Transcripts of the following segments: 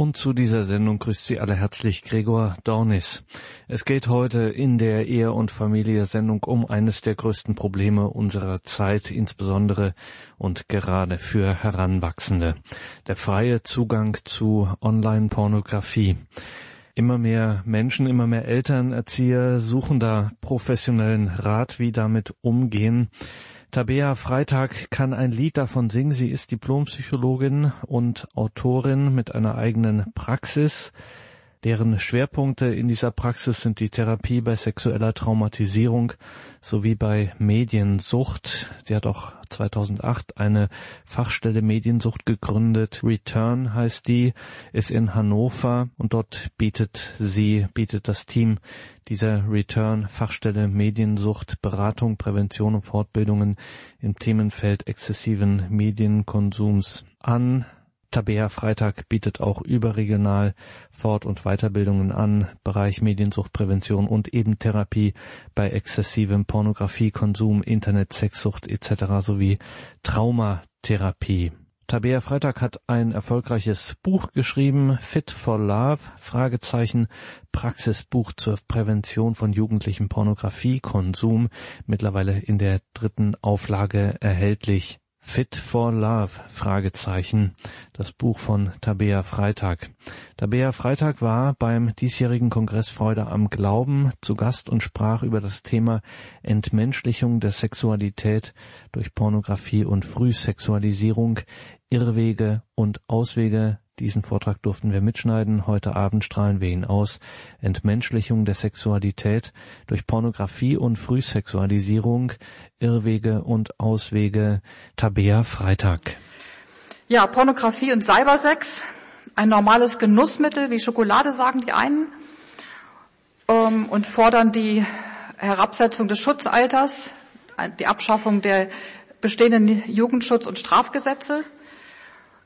Und zu dieser Sendung grüßt Sie alle herzlich Gregor Dornis. Es geht heute in der Ehe- und Familie-Sendung um eines der größten Probleme unserer Zeit, insbesondere und gerade für Heranwachsende. Der freie Zugang zu Online-Pornografie. Immer mehr Menschen, immer mehr Eltern, Erzieher suchen da professionellen Rat, wie damit umgehen. Tabea Freitag kann ein Lied davon singen. Sie ist Diplompsychologin und Autorin mit einer eigenen Praxis. Deren Schwerpunkte in dieser Praxis sind die Therapie bei sexueller Traumatisierung sowie bei Mediensucht. Sie hat auch 2008 eine Fachstelle Mediensucht gegründet. Return heißt die, ist in Hannover und dort bietet sie, bietet das Team dieser Return Fachstelle Mediensucht Beratung, Prävention und Fortbildungen im Themenfeld exzessiven Medienkonsums an. Tabea Freitag bietet auch überregional Fort- und Weiterbildungen an, Bereich Mediensuchtprävention und eben Therapie bei exzessivem Pornografiekonsum, Internet, Sexsucht etc. sowie Traumatherapie. Tabea Freitag hat ein erfolgreiches Buch geschrieben, Fit for Love, Fragezeichen, Praxisbuch zur Prävention von jugendlichem Pornografiekonsum, mittlerweile in der dritten Auflage erhältlich. Fit for Love? Fragezeichen. Das Buch von Tabea Freitag. Tabea Freitag war beim diesjährigen Kongress Freude am Glauben zu Gast und sprach über das Thema Entmenschlichung der Sexualität durch Pornografie und Frühsexualisierung, Irrwege und Auswege diesen Vortrag durften wir mitschneiden. Heute Abend strahlen wir ihn aus. Entmenschlichung der Sexualität durch Pornografie und Frühsexualisierung, Irrwege und Auswege. Tabea Freitag. Ja, Pornografie und Cybersex. Ein normales Genussmittel wie Schokolade, sagen die einen. Ähm, und fordern die Herabsetzung des Schutzalters, die Abschaffung der bestehenden Jugendschutz- und Strafgesetze.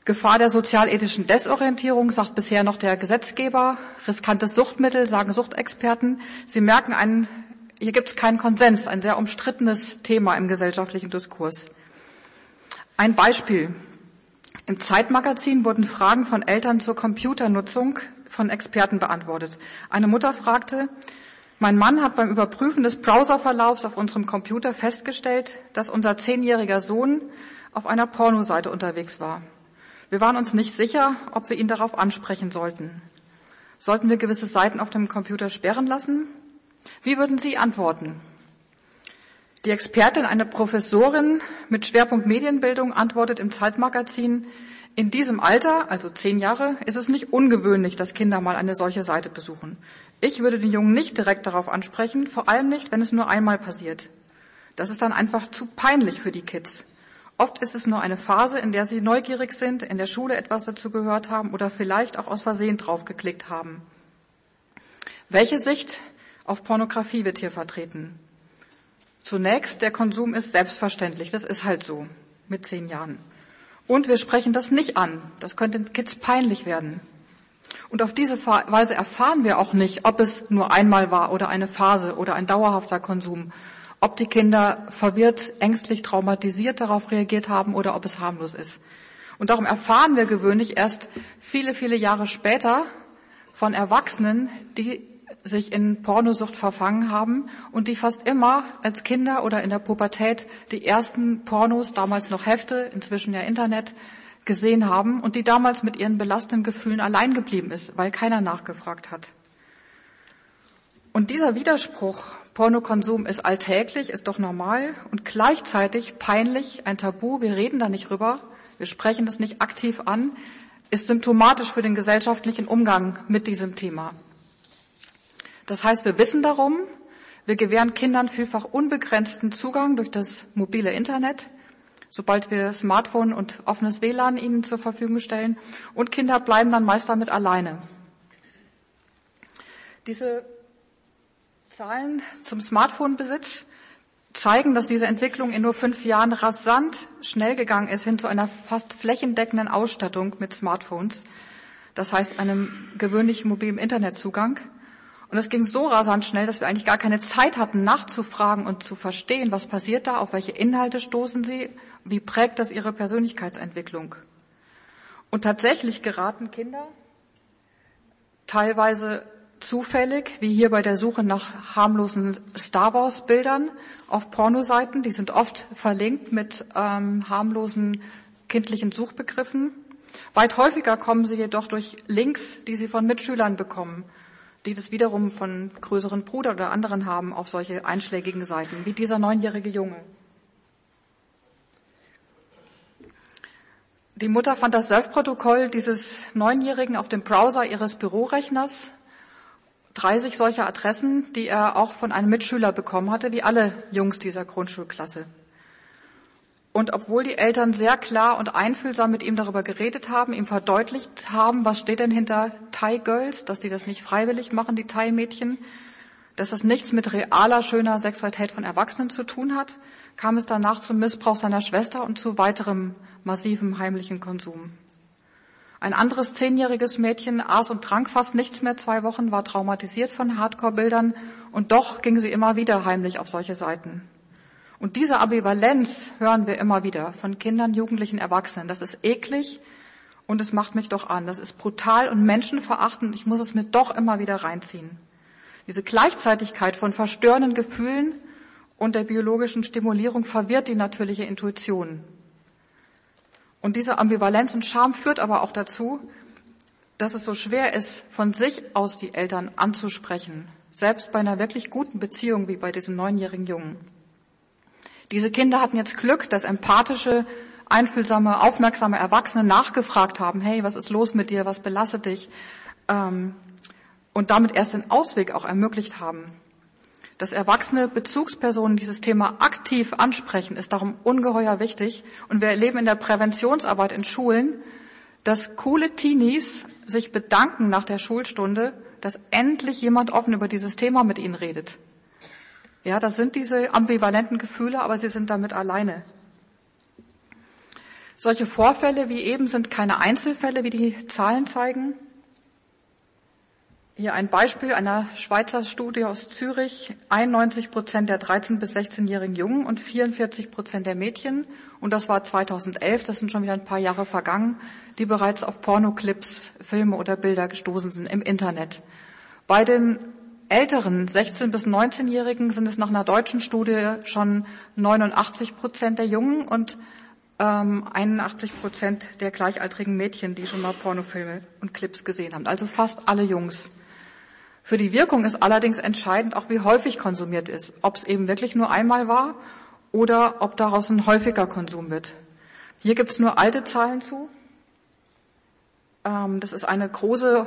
Gefahr der sozialethischen Desorientierung, sagt bisher noch der Gesetzgeber. Riskantes Suchtmittel, sagen Suchtexperten. Sie merken, einen, hier gibt es keinen Konsens, ein sehr umstrittenes Thema im gesellschaftlichen Diskurs. Ein Beispiel. Im Zeitmagazin wurden Fragen von Eltern zur Computernutzung von Experten beantwortet. Eine Mutter fragte, mein Mann hat beim Überprüfen des Browserverlaufs auf unserem Computer festgestellt, dass unser zehnjähriger Sohn auf einer Pornoseite unterwegs war. Wir waren uns nicht sicher, ob wir ihn darauf ansprechen sollten. Sollten wir gewisse Seiten auf dem Computer sperren lassen? Wie würden Sie antworten? Die Expertin, eine Professorin mit Schwerpunkt Medienbildung, antwortet im Zeitmagazin, in diesem Alter, also zehn Jahre, ist es nicht ungewöhnlich, dass Kinder mal eine solche Seite besuchen. Ich würde den Jungen nicht direkt darauf ansprechen, vor allem nicht, wenn es nur einmal passiert. Das ist dann einfach zu peinlich für die Kids. Oft ist es nur eine Phase, in der sie neugierig sind, in der Schule etwas dazu gehört haben oder vielleicht auch aus Versehen draufgeklickt haben. Welche Sicht auf Pornografie wird hier vertreten? Zunächst, der Konsum ist selbstverständlich. Das ist halt so mit zehn Jahren. Und wir sprechen das nicht an. Das könnte den Kids peinlich werden. Und auf diese Weise erfahren wir auch nicht, ob es nur einmal war oder eine Phase oder ein dauerhafter Konsum ob die Kinder verwirrt, ängstlich, traumatisiert darauf reagiert haben oder ob es harmlos ist. Und darum erfahren wir gewöhnlich erst viele, viele Jahre später von Erwachsenen, die sich in Pornosucht verfangen haben und die fast immer als Kinder oder in der Pubertät die ersten Pornos, damals noch Hefte, inzwischen ja Internet, gesehen haben und die damals mit ihren belastenden Gefühlen allein geblieben ist, weil keiner nachgefragt hat. Und dieser Widerspruch Pornokonsum ist alltäglich, ist doch normal und gleichzeitig peinlich, ein Tabu, wir reden da nicht rüber, wir sprechen das nicht aktiv an, ist symptomatisch für den gesellschaftlichen Umgang mit diesem Thema. Das heißt, wir wissen darum, wir gewähren Kindern vielfach unbegrenzten Zugang durch das mobile Internet, sobald wir Smartphone und offenes WLAN ihnen zur Verfügung stellen, und Kinder bleiben dann meist damit alleine. Diese Zahlen zum Smartphone-Besitz zeigen, dass diese Entwicklung in nur fünf Jahren rasant schnell gegangen ist hin zu einer fast flächendeckenden Ausstattung mit Smartphones. Das heißt einem gewöhnlichen mobilen Internetzugang. Und es ging so rasant schnell, dass wir eigentlich gar keine Zeit hatten, nachzufragen und zu verstehen, was passiert da, auf welche Inhalte stoßen sie, wie prägt das ihre Persönlichkeitsentwicklung. Und tatsächlich geraten Kinder teilweise zufällig, wie hier bei der Suche nach harmlosen Star Wars Bildern auf Pornoseiten. Die sind oft verlinkt mit ähm, harmlosen kindlichen Suchbegriffen. Weit häufiger kommen sie jedoch durch Links, die sie von Mitschülern bekommen, die das wiederum von größeren Bruder oder anderen haben auf solche einschlägigen Seiten, wie dieser neunjährige Junge. Die Mutter fand das Surfprotokoll dieses Neunjährigen auf dem Browser ihres Bürorechners. 30 solcher Adressen, die er auch von einem Mitschüler bekommen hatte, wie alle Jungs dieser Grundschulklasse. Und obwohl die Eltern sehr klar und einfühlsam mit ihm darüber geredet haben, ihm verdeutlicht haben, was steht denn hinter Thai Girls, dass die das nicht freiwillig machen, die Thai Mädchen, dass das nichts mit realer, schöner Sexualität von Erwachsenen zu tun hat, kam es danach zum Missbrauch seiner Schwester und zu weiterem massivem heimlichen Konsum. Ein anderes zehnjähriges Mädchen aß und trank fast nichts mehr zwei Wochen, war traumatisiert von Hardcore-Bildern und doch ging sie immer wieder heimlich auf solche Seiten. Und diese Ambivalenz hören wir immer wieder von Kindern, Jugendlichen, Erwachsenen. Das ist eklig und es macht mich doch an. Das ist brutal und menschenverachtend. Ich muss es mir doch immer wieder reinziehen. Diese Gleichzeitigkeit von verstörenden Gefühlen und der biologischen Stimulierung verwirrt die natürliche Intuition. Und diese Ambivalenz und Scham führt aber auch dazu, dass es so schwer ist, von sich aus die Eltern anzusprechen, selbst bei einer wirklich guten Beziehung wie bei diesem neunjährigen Jungen. Diese Kinder hatten jetzt Glück, dass empathische, einfühlsame, aufmerksame Erwachsene nachgefragt haben, hey, was ist los mit dir, was belastet dich? Ähm, und damit erst den Ausweg auch ermöglicht haben. Dass erwachsene Bezugspersonen dieses Thema aktiv ansprechen, ist darum ungeheuer wichtig. Und wir erleben in der Präventionsarbeit in Schulen, dass coole Teenies sich bedanken nach der Schulstunde, dass endlich jemand offen über dieses Thema mit ihnen redet. Ja, das sind diese ambivalenten Gefühle, aber sie sind damit alleine. Solche Vorfälle wie eben sind keine Einzelfälle, wie die Zahlen zeigen. Hier ein Beispiel einer Schweizer Studie aus Zürich. 91 Prozent der 13- bis 16-jährigen Jungen und 44 Prozent der Mädchen, und das war 2011, das sind schon wieder ein paar Jahre vergangen, die bereits auf Pornoclips, Filme oder Bilder gestoßen sind im Internet. Bei den älteren 16- bis 19-Jährigen sind es nach einer deutschen Studie schon 89 Prozent der Jungen und ähm, 81 Prozent der gleichaltrigen Mädchen, die schon mal Pornofilme und Clips gesehen haben. Also fast alle Jungs. Für die Wirkung ist allerdings entscheidend auch, wie häufig konsumiert ist. Ob es eben wirklich nur einmal war oder ob daraus ein häufiger Konsum wird. Hier gibt es nur alte Zahlen zu. Ähm, das ist eine große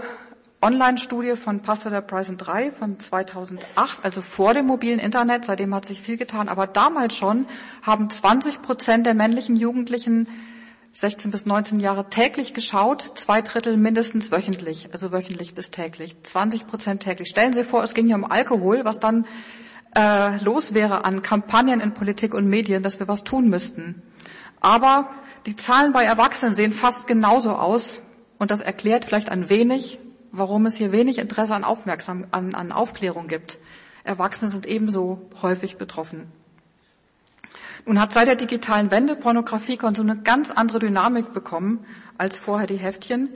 Online-Studie von Pastor der Price 3 von 2008, also vor dem mobilen Internet. Seitdem hat sich viel getan. Aber damals schon haben 20 Prozent der männlichen Jugendlichen 16 bis 19 Jahre täglich geschaut, zwei Drittel mindestens wöchentlich, also wöchentlich bis täglich, 20 Prozent täglich. Stellen Sie vor, es ging hier um Alkohol, was dann äh, los wäre an Kampagnen in Politik und Medien, dass wir was tun müssten. Aber die Zahlen bei Erwachsenen sehen fast genauso aus und das erklärt vielleicht ein wenig, warum es hier wenig Interesse an, Aufmerksam an, an Aufklärung gibt. Erwachsene sind ebenso häufig betroffen. Nun hat seit der digitalen Wende Pornografiekonsum eine ganz andere Dynamik bekommen als vorher die Heftchen.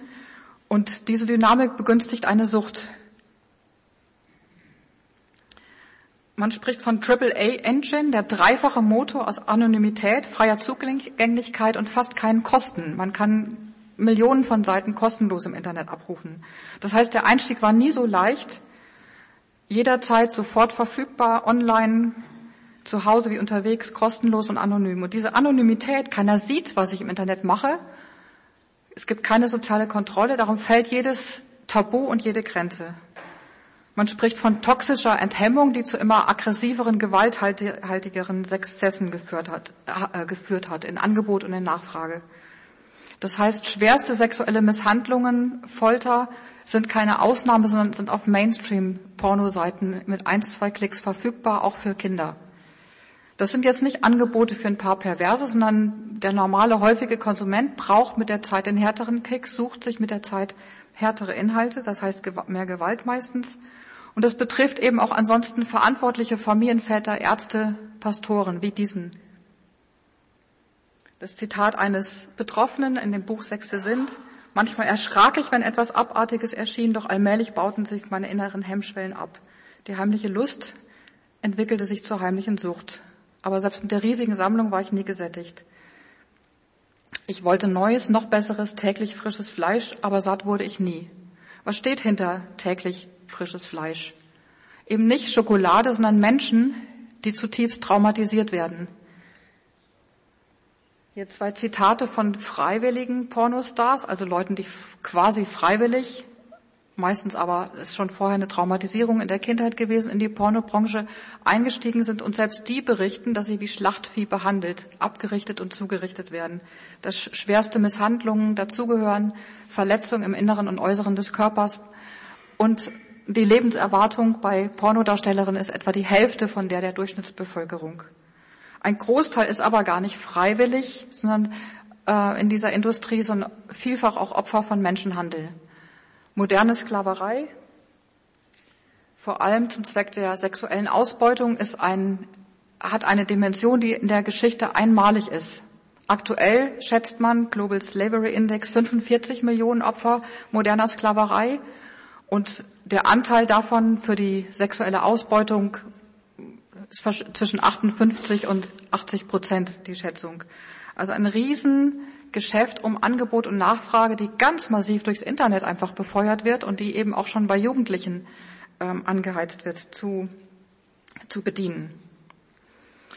Und diese Dynamik begünstigt eine Sucht. Man spricht von AAA Engine, der dreifache Motor aus Anonymität, freier Zugänglichkeit und fast keinen Kosten. Man kann Millionen von Seiten kostenlos im Internet abrufen. Das heißt, der Einstieg war nie so leicht, jederzeit sofort verfügbar, online, zu Hause wie unterwegs, kostenlos und anonym. Und diese Anonymität, keiner sieht, was ich im Internet mache. Es gibt keine soziale Kontrolle, darum fällt jedes Tabu und jede Grenze. Man spricht von toxischer Enthemmung, die zu immer aggressiveren, gewalthaltigeren Sexzessen geführt hat, äh, geführt hat, in Angebot und in Nachfrage. Das heißt, schwerste sexuelle Misshandlungen, Folter sind keine Ausnahme, sondern sind auf Mainstream-Pornoseiten mit eins, zwei Klicks verfügbar, auch für Kinder. Das sind jetzt nicht Angebote für ein paar Perverse, sondern der normale, häufige Konsument braucht mit der Zeit den härteren Kick, sucht sich mit der Zeit härtere Inhalte, das heißt mehr Gewalt meistens. Und das betrifft eben auch ansonsten verantwortliche Familienväter, Ärzte, Pastoren wie diesen. Das Zitat eines Betroffenen in dem Buch Sechste sind. Manchmal erschrak ich, wenn etwas Abartiges erschien, doch allmählich bauten sich meine inneren Hemmschwellen ab. Die heimliche Lust entwickelte sich zur heimlichen Sucht. Aber selbst mit der riesigen Sammlung war ich nie gesättigt. Ich wollte neues, noch besseres, täglich frisches Fleisch, aber satt wurde ich nie. Was steht hinter täglich frisches Fleisch? Eben nicht Schokolade, sondern Menschen, die zutiefst traumatisiert werden. Hier zwei Zitate von freiwilligen Pornostars, also Leuten, die quasi freiwillig, meistens aber ist schon vorher eine Traumatisierung in der Kindheit gewesen, in die Pornobranche eingestiegen sind und selbst die berichten, dass sie wie Schlachtvieh behandelt, abgerichtet und zugerichtet werden, dass schwerste Misshandlungen dazugehören, Verletzungen im Inneren und Äußeren des Körpers und die Lebenserwartung bei Pornodarstellerinnen ist etwa die Hälfte von der der Durchschnittsbevölkerung. Ein Großteil ist aber gar nicht freiwillig, sondern äh, in dieser Industrie, sondern vielfach auch Opfer von Menschenhandel. Moderne Sklaverei, vor allem zum Zweck der sexuellen Ausbeutung, ist ein, hat eine Dimension, die in der Geschichte einmalig ist. Aktuell schätzt man Global Slavery Index 45 Millionen Opfer moderner Sklaverei und der Anteil davon für die sexuelle Ausbeutung zwischen 58 und 80 Prozent, die Schätzung. Also ein Riesengeschäft um Angebot und Nachfrage, die ganz massiv durchs Internet einfach befeuert wird und die eben auch schon bei Jugendlichen ähm, angeheizt wird zu, zu bedienen.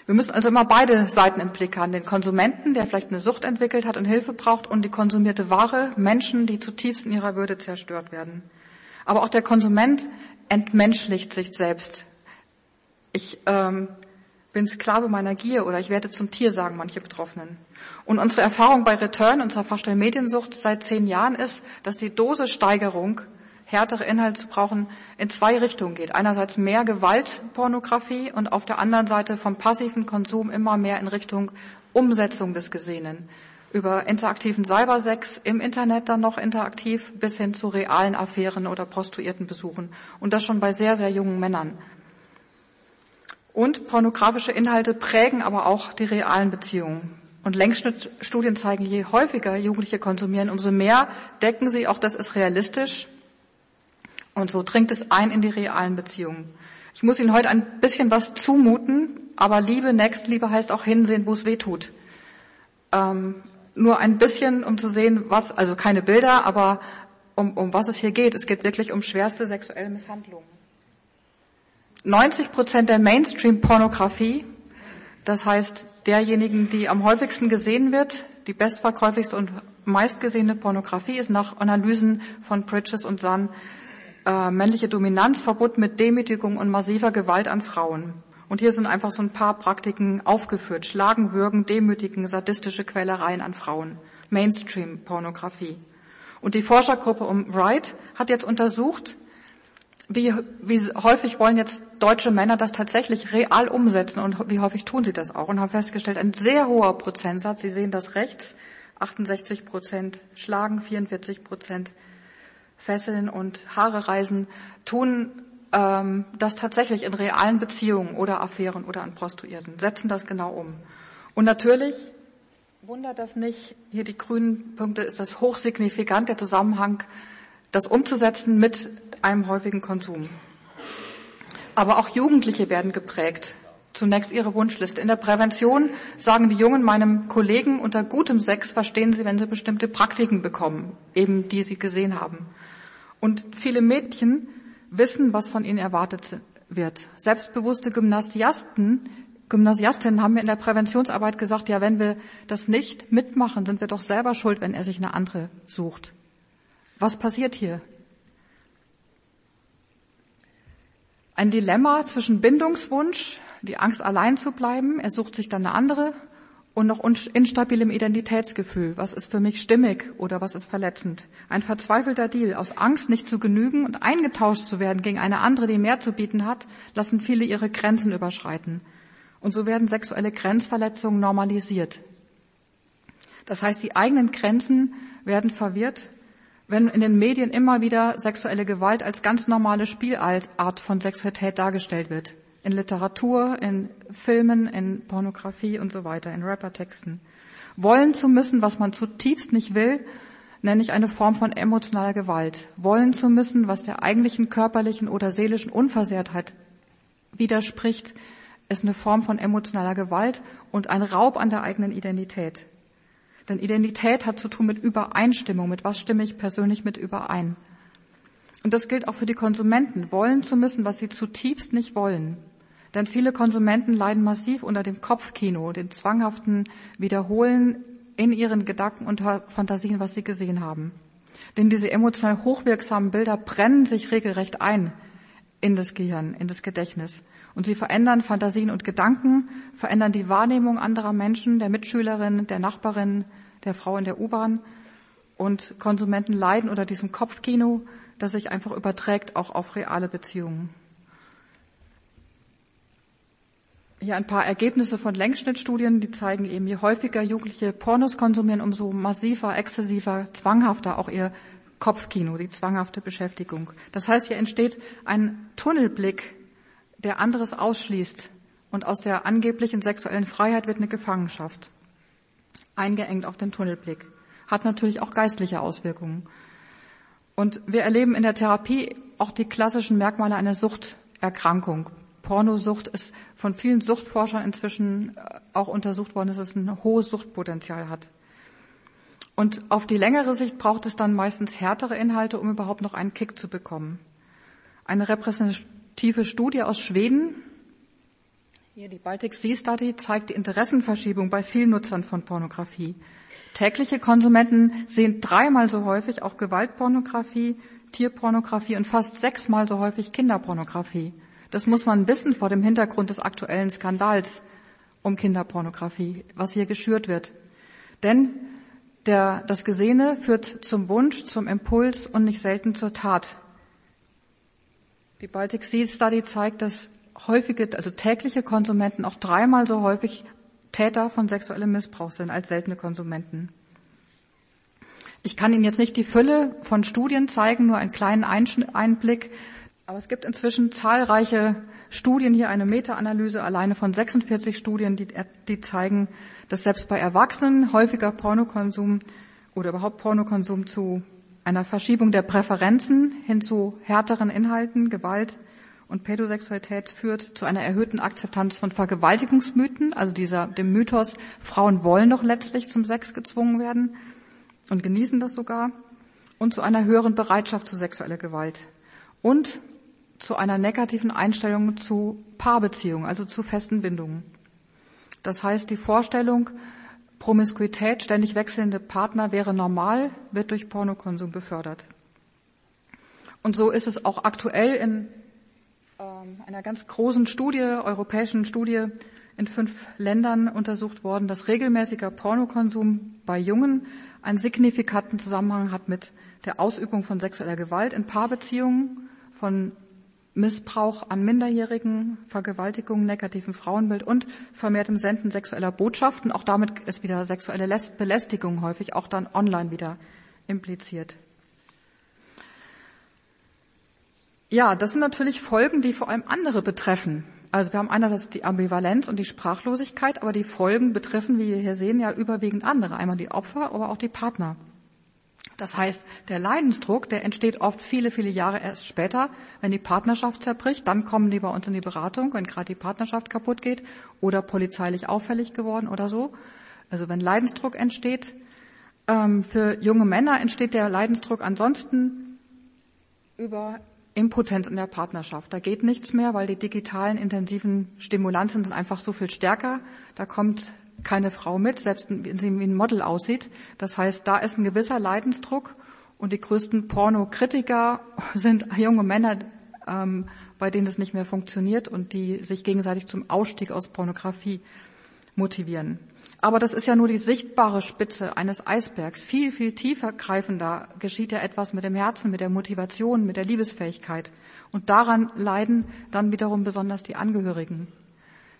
Wir müssen also immer beide Seiten im Blick haben. Den Konsumenten, der vielleicht eine Sucht entwickelt hat und Hilfe braucht, und die konsumierte Ware, Menschen, die zutiefst in ihrer Würde zerstört werden. Aber auch der Konsument entmenschlicht sich selbst ich ähm, bin Sklave meiner Gier oder ich werde zum Tier, sagen manche Betroffenen. Und unsere Erfahrung bei Return, unserer Fachstelle Mediensucht seit zehn Jahren ist, dass die Dosissteigerung, härtere Inhalte zu brauchen, in zwei Richtungen geht. Einerseits mehr Gewaltpornografie und auf der anderen Seite vom passiven Konsum immer mehr in Richtung Umsetzung des Gesehenen. Über interaktiven Cybersex im Internet dann noch interaktiv bis hin zu realen Affären oder Prostituiertenbesuchen. Und das schon bei sehr, sehr jungen Männern. Und pornografische Inhalte prägen aber auch die realen Beziehungen. Und Längsschnittstudien zeigen, je häufiger Jugendliche konsumieren, umso mehr decken sie auch, das ist realistisch. Und so dringt es ein in die realen Beziehungen. Ich muss Ihnen heute ein bisschen was zumuten, aber Liebe, Nächstliebe heißt auch hinsehen, wo es weh tut. Ähm, nur ein bisschen, um zu sehen, was, also keine Bilder, aber um, um was es hier geht. Es geht wirklich um schwerste sexuelle Misshandlungen. 90 Prozent der Mainstream-Pornografie, das heißt derjenigen, die am häufigsten gesehen wird, die bestverkäufigste und meistgesehene Pornografie ist nach Analysen von Bridges und Sun äh, männliche Dominanz verbunden mit Demütigung und massiver Gewalt an Frauen. Und hier sind einfach so ein paar Praktiken aufgeführt. Schlagen, würgen, demütigen, sadistische Quälereien an Frauen. Mainstream-Pornografie. Und die Forschergruppe um Wright hat jetzt untersucht, wie, wie häufig wollen jetzt deutsche Männer das tatsächlich real umsetzen und wie häufig tun sie das auch und haben festgestellt, ein sehr hoher Prozentsatz, Sie sehen das rechts, 68 Prozent schlagen, 44 Prozent fesseln und Haare reisen, tun ähm, das tatsächlich in realen Beziehungen oder Affären oder an Prostituierten, setzen das genau um. Und natürlich wundert das nicht, hier die grünen Punkte ist das hochsignifikant, der Zusammenhang, das umzusetzen mit einem häufigen Konsum. Aber auch Jugendliche werden geprägt. Zunächst ihre Wunschliste. In der Prävention sagen die Jungen meinem Kollegen, unter gutem Sex verstehen sie, wenn sie bestimmte Praktiken bekommen, eben die sie gesehen haben. Und viele Mädchen wissen, was von ihnen erwartet wird. Selbstbewusste Gymnasiasten, Gymnasiastinnen haben mir in der Präventionsarbeit gesagt, ja, wenn wir das nicht mitmachen, sind wir doch selber schuld, wenn er sich eine andere sucht. Was passiert hier? Ein Dilemma zwischen Bindungswunsch, die Angst allein zu bleiben, er sucht sich dann eine andere, und noch instabilem Identitätsgefühl. Was ist für mich stimmig oder was ist verletzend? Ein verzweifelter Deal. Aus Angst, nicht zu genügen und eingetauscht zu werden gegen eine andere, die mehr zu bieten hat, lassen viele ihre Grenzen überschreiten. Und so werden sexuelle Grenzverletzungen normalisiert. Das heißt, die eigenen Grenzen werden verwirrt wenn in den Medien immer wieder sexuelle Gewalt als ganz normale Spielart von Sexualität dargestellt wird. In Literatur, in Filmen, in Pornografie und so weiter, in Rappertexten. Wollen zu müssen, was man zutiefst nicht will, nenne ich eine Form von emotionaler Gewalt. Wollen zu müssen, was der eigentlichen körperlichen oder seelischen Unversehrtheit widerspricht, ist eine Form von emotionaler Gewalt und ein Raub an der eigenen Identität. Denn Identität hat zu tun mit Übereinstimmung, mit was stimme ich persönlich mit überein. Und das gilt auch für die Konsumenten, wollen zu müssen, was sie zutiefst nicht wollen. Denn viele Konsumenten leiden massiv unter dem Kopfkino, dem zwanghaften Wiederholen in ihren Gedanken und Fantasien, was sie gesehen haben. Denn diese emotional hochwirksamen Bilder brennen sich regelrecht ein in das Gehirn, in das Gedächtnis. Und sie verändern Fantasien und Gedanken, verändern die Wahrnehmung anderer Menschen, der Mitschülerin, der Nachbarin, der Frau in der U-Bahn. Und Konsumenten leiden unter diesem Kopfkino, das sich einfach überträgt auch auf reale Beziehungen. Hier ein paar Ergebnisse von Längsschnittstudien, die zeigen eben, je häufiger Jugendliche Pornos konsumieren, umso massiver, exzessiver, zwanghafter auch ihr Kopfkino, die zwanghafte Beschäftigung. Das heißt, hier entsteht ein Tunnelblick der anderes ausschließt. Und aus der angeblichen sexuellen Freiheit wird eine Gefangenschaft. Eingeengt auf den Tunnelblick. Hat natürlich auch geistliche Auswirkungen. Und wir erleben in der Therapie auch die klassischen Merkmale einer Suchterkrankung. Pornosucht ist von vielen Suchtforschern inzwischen äh, auch untersucht worden, dass es ein hohes Suchtpotenzial hat. Und auf die längere Sicht braucht es dann meistens härtere Inhalte, um überhaupt noch einen Kick zu bekommen. Eine tiefe Studie aus Schweden, hier die Baltic Sea Study, zeigt die Interessenverschiebung bei vielen Nutzern von Pornografie. Tägliche Konsumenten sehen dreimal so häufig auch Gewaltpornografie, Tierpornografie und fast sechsmal so häufig Kinderpornografie. Das muss man wissen vor dem Hintergrund des aktuellen Skandals um Kinderpornografie, was hier geschürt wird. Denn der, das Gesehene führt zum Wunsch, zum Impuls und nicht selten zur Tat. Die Baltic Sea Study zeigt, dass häufige, also tägliche Konsumenten auch dreimal so häufig Täter von sexuellem Missbrauch sind als seltene Konsumenten. Ich kann Ihnen jetzt nicht die Fülle von Studien zeigen, nur einen kleinen Einblick. Aber es gibt inzwischen zahlreiche Studien, hier eine Meta-Analyse alleine von 46 Studien, die, die zeigen, dass selbst bei Erwachsenen häufiger Pornokonsum oder überhaupt Pornokonsum zu einer Verschiebung der Präferenzen hin zu härteren Inhalten, Gewalt und Pädosexualität führt zu einer erhöhten Akzeptanz von Vergewaltigungsmythen, also dieser, dem Mythos, Frauen wollen doch letztlich zum Sex gezwungen werden und genießen das sogar, und zu einer höheren Bereitschaft zu sexueller Gewalt und zu einer negativen Einstellung zu Paarbeziehungen, also zu festen Bindungen. Das heißt, die Vorstellung, Promiskuität, ständig wechselnde Partner wäre normal, wird durch Pornokonsum befördert. Und so ist es auch aktuell in ähm, einer ganz großen Studie, europäischen Studie in fünf Ländern untersucht worden, dass regelmäßiger Pornokonsum bei Jungen einen signifikanten Zusammenhang hat mit der Ausübung von sexueller Gewalt in Paarbeziehungen, von Missbrauch an Minderjährigen, Vergewaltigung, negativen Frauenbild und vermehrtem Senden sexueller Botschaften. Auch damit ist wieder sexuelle Belästigung häufig auch dann online wieder impliziert. Ja, das sind natürlich Folgen, die vor allem andere betreffen. Also wir haben einerseits die Ambivalenz und die Sprachlosigkeit, aber die Folgen betreffen, wie wir hier sehen, ja überwiegend andere. Einmal die Opfer, aber auch die Partner. Das heißt, der Leidensdruck, der entsteht oft viele, viele Jahre erst später, wenn die Partnerschaft zerbricht. Dann kommen die bei uns in die Beratung, wenn gerade die Partnerschaft kaputt geht oder polizeilich auffällig geworden oder so. Also wenn Leidensdruck entsteht. Ähm, für junge Männer entsteht der Leidensdruck ansonsten über Impotenz in der Partnerschaft. Da geht nichts mehr, weil die digitalen intensiven Stimulanzen sind einfach so viel stärker. Da kommt keine Frau mit, selbst wenn sie wie ein Model aussieht. Das heißt, da ist ein gewisser Leidensdruck und die größten Pornokritiker sind junge Männer, ähm, bei denen das nicht mehr funktioniert und die sich gegenseitig zum Ausstieg aus Pornografie motivieren. Aber das ist ja nur die sichtbare Spitze eines Eisbergs. Viel, viel tiefer greifender geschieht ja etwas mit dem Herzen, mit der Motivation, mit der Liebesfähigkeit. Und daran leiden dann wiederum besonders die Angehörigen.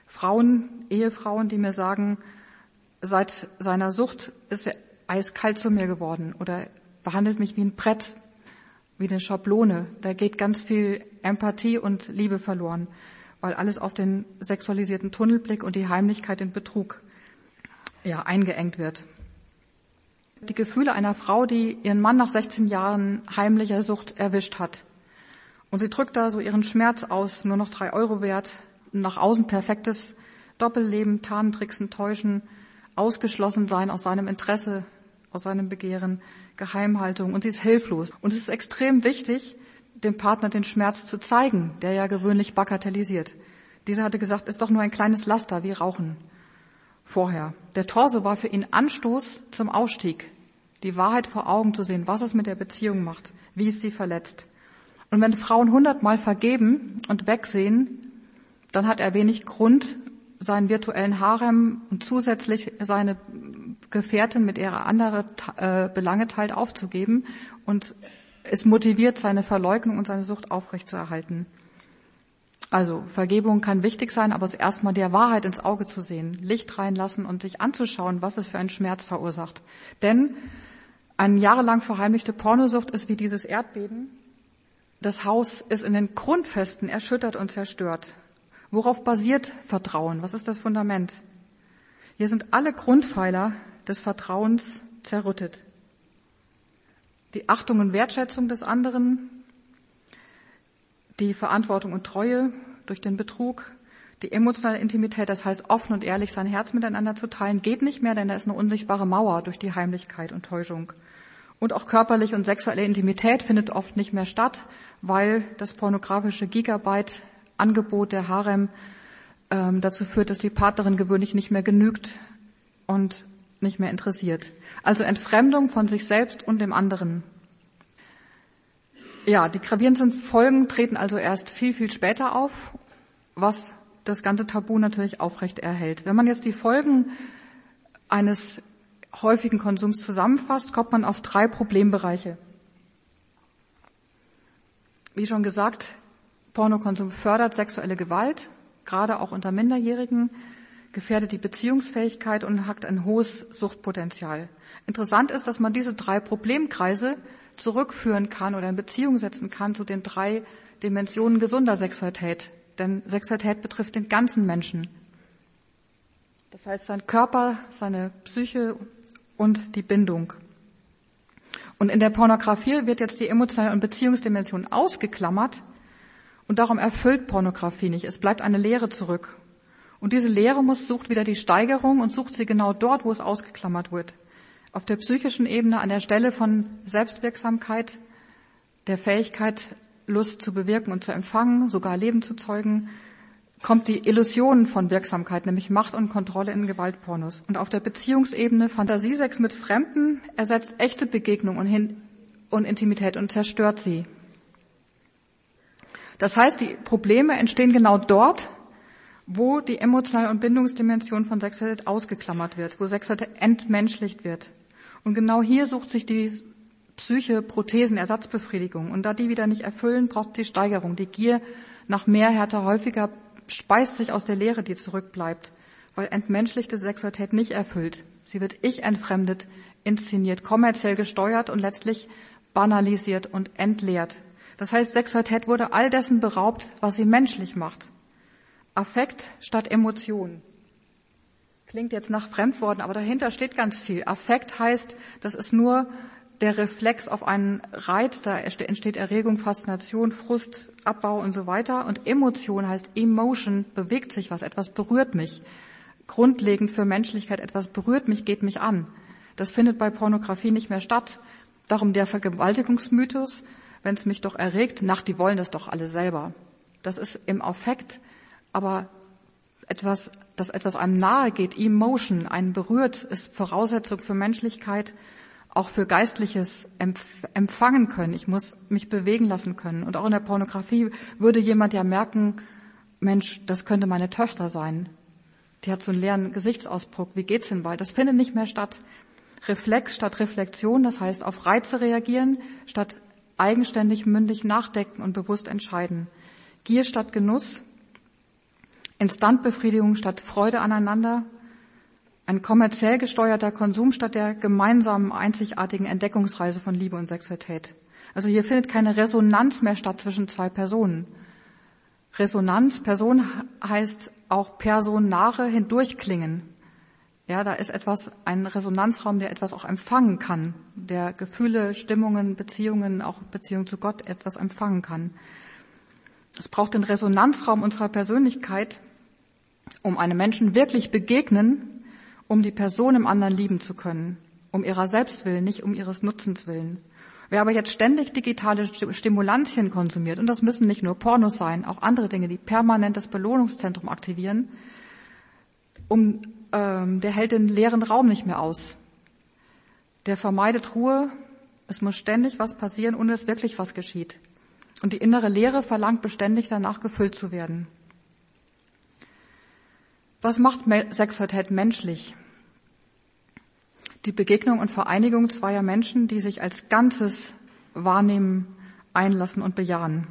Frauen, Ehefrauen, die mir sagen, seit seiner Sucht ist er eiskalt zu mir geworden oder behandelt mich wie ein Brett, wie eine Schablone. Da geht ganz viel Empathie und Liebe verloren, weil alles auf den sexualisierten Tunnelblick und die Heimlichkeit in Betrug ja, eingeengt wird. die Gefühle einer Frau, die ihren Mann nach 16 Jahren heimlicher Sucht erwischt hat. Und sie drückt da so ihren Schmerz aus, nur noch drei Euro wert, nach außen perfektes Doppelleben, Tarntricksen, Täuschen, ausgeschlossen sein aus seinem Interesse, aus seinem Begehren, Geheimhaltung. Und sie ist hilflos. Und es ist extrem wichtig, dem Partner den Schmerz zu zeigen, der ja gewöhnlich bagatellisiert. Dieser hatte gesagt, ist doch nur ein kleines Laster wie Rauchen. Vorher. Der Torso war für ihn Anstoß zum Ausstieg. Die Wahrheit vor Augen zu sehen, was es mit der Beziehung macht, wie es sie verletzt. Und wenn Frauen hundertmal vergeben und wegsehen, dann hat er wenig Grund, seinen virtuellen Harem und zusätzlich seine Gefährtin mit ihrer anderen äh, Belange teilt aufzugeben und es motiviert, seine Verleugnung und seine Sucht aufrechtzuerhalten. Also Vergebung kann wichtig sein, aber es erstmal der Wahrheit ins Auge zu sehen, Licht reinlassen und sich anzuschauen, was es für einen Schmerz verursacht. Denn eine jahrelang verheimlichte Pornosucht ist wie dieses Erdbeben. Das Haus ist in den Grundfesten erschüttert und zerstört. Worauf basiert Vertrauen? Was ist das Fundament? Hier sind alle Grundpfeiler des Vertrauens zerrüttet. Die Achtung und Wertschätzung des anderen, die Verantwortung und Treue durch den Betrug, die emotionale Intimität, das heißt offen und ehrlich sein Herz miteinander zu teilen, geht nicht mehr, denn da ist eine unsichtbare Mauer durch die Heimlichkeit und Täuschung. Und auch körperliche und sexuelle Intimität findet oft nicht mehr statt, weil das pornografische Gigabyte Angebot der Harem ähm, dazu führt, dass die Partnerin gewöhnlich nicht mehr genügt und nicht mehr interessiert. Also Entfremdung von sich selbst und dem anderen. Ja, die gravierenden Folgen treten also erst viel, viel später auf, was das ganze Tabu natürlich aufrecht erhält. Wenn man jetzt die Folgen eines häufigen Konsums zusammenfasst, kommt man auf drei Problembereiche. Wie schon gesagt, Pornokonsum fördert sexuelle Gewalt, gerade auch unter Minderjährigen, gefährdet die Beziehungsfähigkeit und hat ein hohes Suchtpotenzial. Interessant ist, dass man diese drei Problemkreise zurückführen kann oder in Beziehung setzen kann zu den drei Dimensionen gesunder Sexualität. Denn Sexualität betrifft den ganzen Menschen. Das heißt, sein Körper, seine Psyche und die Bindung. Und in der Pornografie wird jetzt die emotionale und Beziehungsdimension ausgeklammert und darum erfüllt Pornografie nicht. Es bleibt eine Leere zurück. Und diese Leere muss sucht wieder die Steigerung und sucht sie genau dort, wo es ausgeklammert wird auf der psychischen Ebene an der Stelle von Selbstwirksamkeit, der Fähigkeit, Lust zu bewirken und zu empfangen, sogar Leben zu zeugen, kommt die Illusion von Wirksamkeit, nämlich Macht und Kontrolle in Gewaltpornos. Und auf der Beziehungsebene Fantasiesex mit Fremden ersetzt echte Begegnung und, Hin und Intimität und zerstört sie. Das heißt, die Probleme entstehen genau dort, wo die emotionale und Bindungsdimension von Sexualität ausgeklammert wird, wo Sexualität entmenschlicht wird. Und genau hier sucht sich die Psyche Prothesen, Ersatzbefriedigung. Und da die wieder nicht erfüllen, braucht die Steigerung. Die Gier nach mehr, härter, häufiger speist sich aus der Leere, die zurückbleibt, weil entmenschlichte Sexualität nicht erfüllt. Sie wird ich entfremdet, inszeniert, kommerziell gesteuert und letztlich banalisiert und entleert. Das heißt, Sexualität wurde all dessen beraubt, was sie menschlich macht. Affekt statt Emotion. Klingt jetzt nach Fremdworten, aber dahinter steht ganz viel. Affekt heißt, das ist nur der Reflex auf einen Reiz, da entsteht Erregung, Faszination, Frust, Abbau und so weiter. Und Emotion heißt Emotion, bewegt sich was, etwas berührt mich. Grundlegend für Menschlichkeit, etwas berührt mich, geht mich an. Das findet bei Pornografie nicht mehr statt. Darum der Vergewaltigungsmythos, wenn es mich doch erregt, nach, die wollen das doch alle selber. Das ist im Affekt, aber etwas, dass etwas einem nahe geht, Emotion, einen berührt, ist Voraussetzung für Menschlichkeit, auch für Geistliches empfangen können. Ich muss mich bewegen lassen können. Und auch in der Pornografie würde jemand ja merken, Mensch, das könnte meine Tochter sein. Die hat so einen leeren Gesichtsausdruck. Wie geht's denn bald? Das findet nicht mehr statt. Reflex statt Reflexion, das heißt auf Reize reagieren, statt eigenständig mündig nachdenken und bewusst entscheiden. Gier statt Genuss, Instantbefriedigung statt Freude aneinander, ein kommerziell gesteuerter Konsum statt der gemeinsamen, einzigartigen Entdeckungsreise von Liebe und Sexualität. Also hier findet keine Resonanz mehr statt zwischen zwei Personen. Resonanz, Person heißt auch personare hindurchklingen. Ja, da ist etwas, ein Resonanzraum, der etwas auch empfangen kann, der Gefühle, Stimmungen, Beziehungen, auch Beziehung zu Gott etwas empfangen kann. Es braucht den Resonanzraum unserer Persönlichkeit, um einem Menschen wirklich begegnen, um die Person im anderen lieben zu können, um ihrer selbst willen, nicht um ihres Nutzens willen. Wer aber jetzt ständig digitale Stimulantien konsumiert, und das müssen nicht nur Pornos sein, auch andere Dinge, die permanent das Belohnungszentrum aktivieren, um ähm, der hält den leeren Raum nicht mehr aus. Der vermeidet Ruhe. Es muss ständig was passieren, ohne dass wirklich was geschieht. Und die innere Leere verlangt beständig danach gefüllt zu werden. Was macht Sexualität menschlich? Die Begegnung und Vereinigung zweier Menschen, die sich als Ganzes wahrnehmen, einlassen und bejahen.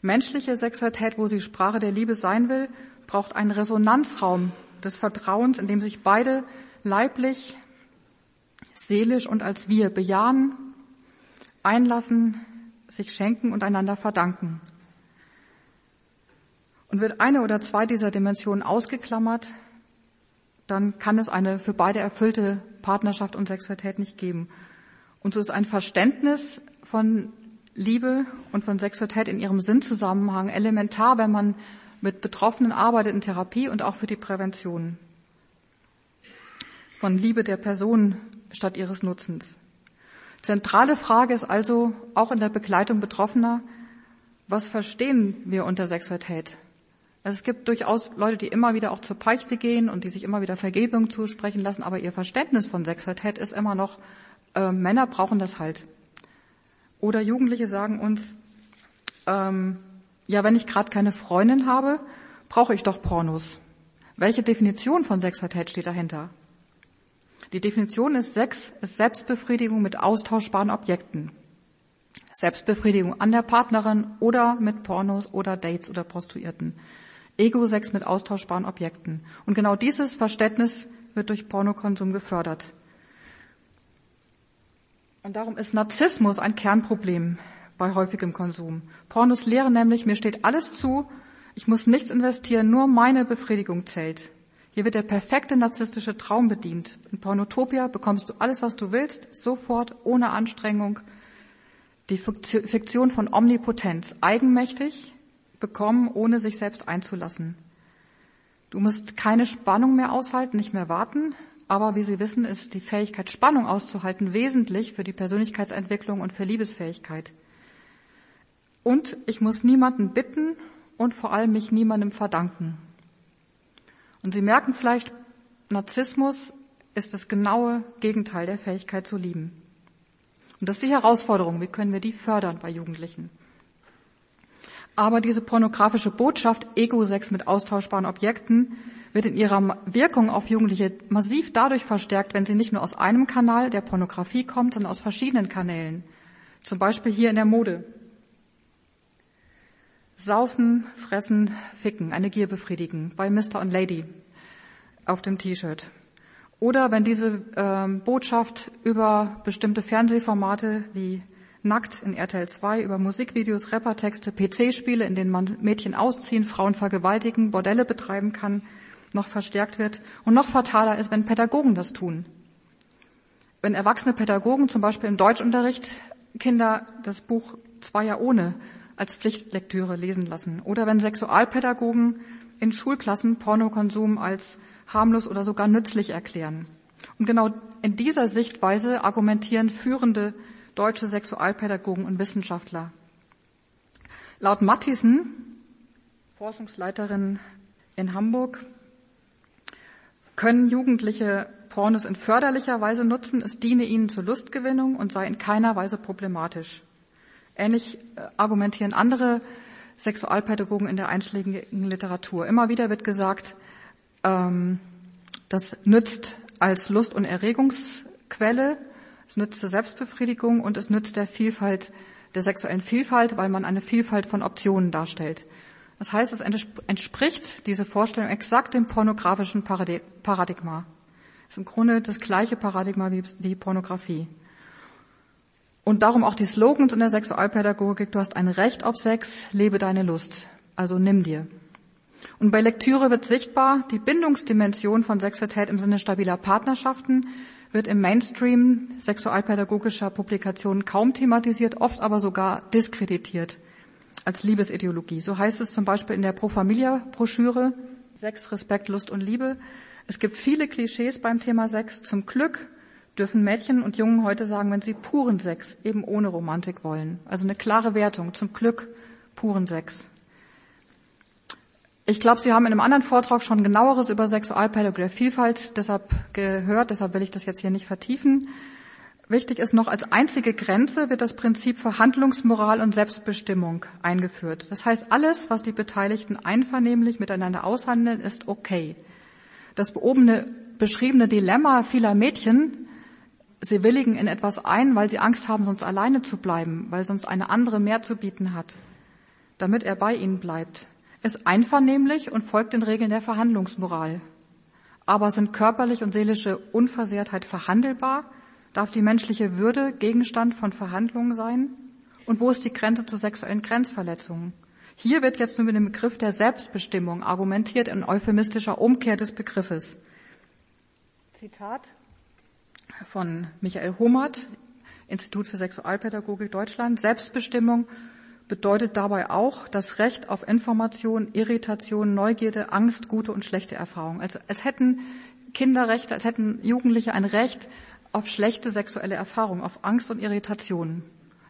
Menschliche Sexualität, wo sie Sprache der Liebe sein will, braucht einen Resonanzraum des Vertrauens, in dem sich beide leiblich, seelisch und als wir bejahen, einlassen, sich schenken und einander verdanken. Und wird eine oder zwei dieser Dimensionen ausgeklammert, dann kann es eine für beide erfüllte Partnerschaft und Sexualität nicht geben. Und so ist ein Verständnis von Liebe und von Sexualität in ihrem Sinnzusammenhang elementar, wenn man mit Betroffenen arbeitet in Therapie und auch für die Prävention von Liebe der Person statt ihres Nutzens. Zentrale Frage ist also auch in der Begleitung Betroffener, was verstehen wir unter Sexualität? Also es gibt durchaus Leute, die immer wieder auch zur Peichte gehen und die sich immer wieder Vergebung zusprechen lassen, aber ihr Verständnis von Sexualität ist immer noch, äh, Männer brauchen das halt. Oder Jugendliche sagen uns, ähm, ja, wenn ich gerade keine Freundin habe, brauche ich doch Pornos. Welche Definition von Sexualität steht dahinter? Die Definition ist Sex ist Selbstbefriedigung mit austauschbaren Objekten. Selbstbefriedigung an der Partnerin oder mit Pornos oder Dates oder Prostituierten. Ego-Sex mit austauschbaren Objekten. Und genau dieses Verständnis wird durch Pornokonsum gefördert. Und darum ist Narzissmus ein Kernproblem bei häufigem Konsum. Pornos lehren nämlich, mir steht alles zu, ich muss nichts investieren, nur meine Befriedigung zählt. Hier wird der perfekte narzisstische Traum bedient. In Pornotopia bekommst du alles, was du willst, sofort, ohne Anstrengung. Die Fiktion von Omnipotenz, eigenmächtig, bekommen, ohne sich selbst einzulassen. Du musst keine Spannung mehr aushalten, nicht mehr warten, aber wie Sie wissen, ist die Fähigkeit, Spannung auszuhalten, wesentlich für die Persönlichkeitsentwicklung und für Liebesfähigkeit. Und ich muss niemanden bitten und vor allem mich niemandem verdanken. Und Sie merken vielleicht, Narzissmus ist das genaue Gegenteil der Fähigkeit zu lieben. Und das ist die Herausforderung. Wie können wir die fördern bei Jugendlichen? Aber diese pornografische Botschaft, Ego-Sex mit austauschbaren Objekten, wird in ihrer Wirkung auf Jugendliche massiv dadurch verstärkt, wenn sie nicht nur aus einem Kanal der Pornografie kommt, sondern aus verschiedenen Kanälen. Zum Beispiel hier in der Mode. Saufen, fressen, ficken, eine Gier befriedigen bei Mr. und Lady auf dem T-Shirt. Oder wenn diese ähm, Botschaft über bestimmte Fernsehformate wie Nackt in RTL 2, über Musikvideos, Rappertexte, PC-Spiele, in denen man Mädchen ausziehen, Frauen vergewaltigen, Bordelle betreiben kann, noch verstärkt wird. Und noch fataler ist, wenn Pädagogen das tun. Wenn erwachsene Pädagogen zum Beispiel im Deutschunterricht Kinder das Buch Zweier ohne als Pflichtlektüre lesen lassen. Oder wenn Sexualpädagogen in Schulklassen Pornokonsum als harmlos oder sogar nützlich erklären. Und genau in dieser Sichtweise argumentieren führende deutsche Sexualpädagogen und Wissenschaftler. Laut Matthiesen, Forschungsleiterin in Hamburg, können Jugendliche Pornos in förderlicher Weise nutzen, es diene ihnen zur Lustgewinnung und sei in keiner Weise problematisch. Ähnlich äh, argumentieren andere Sexualpädagogen in der einschlägigen Literatur. Immer wieder wird gesagt, ähm, das nützt als Lust- und Erregungsquelle, es nützt zur Selbstbefriedigung und es nützt der Vielfalt, der sexuellen Vielfalt, weil man eine Vielfalt von Optionen darstellt. Das heißt, es entspricht diese Vorstellung exakt dem pornografischen Paradigma. Es ist im Grunde das gleiche Paradigma wie, wie Pornografie. Und darum auch die Slogans in der Sexualpädagogik, du hast ein Recht auf Sex, lebe deine Lust. Also nimm dir. Und bei Lektüre wird sichtbar, die Bindungsdimension von Sexualität im Sinne stabiler Partnerschaften wird im Mainstream sexualpädagogischer Publikationen kaum thematisiert, oft aber sogar diskreditiert als Liebesideologie. So heißt es zum Beispiel in der Pro Familia Broschüre Sex, Respekt, Lust und Liebe. Es gibt viele Klischees beim Thema Sex. Zum Glück dürfen Mädchen und Jungen heute sagen, wenn sie puren Sex, eben ohne Romantik wollen. Also eine klare Wertung. Zum Glück puren Sex. Ich glaube, Sie haben in einem anderen Vortrag schon genaueres über Sexualpädagogie Vielfalt deshalb gehört, deshalb will ich das jetzt hier nicht vertiefen. Wichtig ist noch, als einzige Grenze wird das Prinzip Verhandlungsmoral und Selbstbestimmung eingeführt. Das heißt, alles, was die Beteiligten einvernehmlich miteinander aushandeln, ist okay. Das beobene, beschriebene Dilemma vieler Mädchen, sie willigen in etwas ein, weil sie Angst haben, sonst alleine zu bleiben, weil sonst eine andere mehr zu bieten hat, damit er bei ihnen bleibt ist einvernehmlich und folgt den Regeln der Verhandlungsmoral. Aber sind körperlich und seelische Unversehrtheit verhandelbar? Darf die menschliche Würde Gegenstand von Verhandlungen sein? Und wo ist die Grenze zu sexuellen Grenzverletzungen? Hier wird jetzt nur mit dem Begriff der Selbstbestimmung argumentiert in euphemistischer Umkehr des Begriffes. Zitat von Michael Homert, Institut für Sexualpädagogik Deutschland. Selbstbestimmung bedeutet dabei auch das Recht auf Information, Irritation, Neugierde, Angst, gute und schlechte Erfahrungen. Also als hätten Kinderrechte, als hätten Jugendliche ein Recht auf schlechte sexuelle Erfahrungen, auf Angst und Irritation.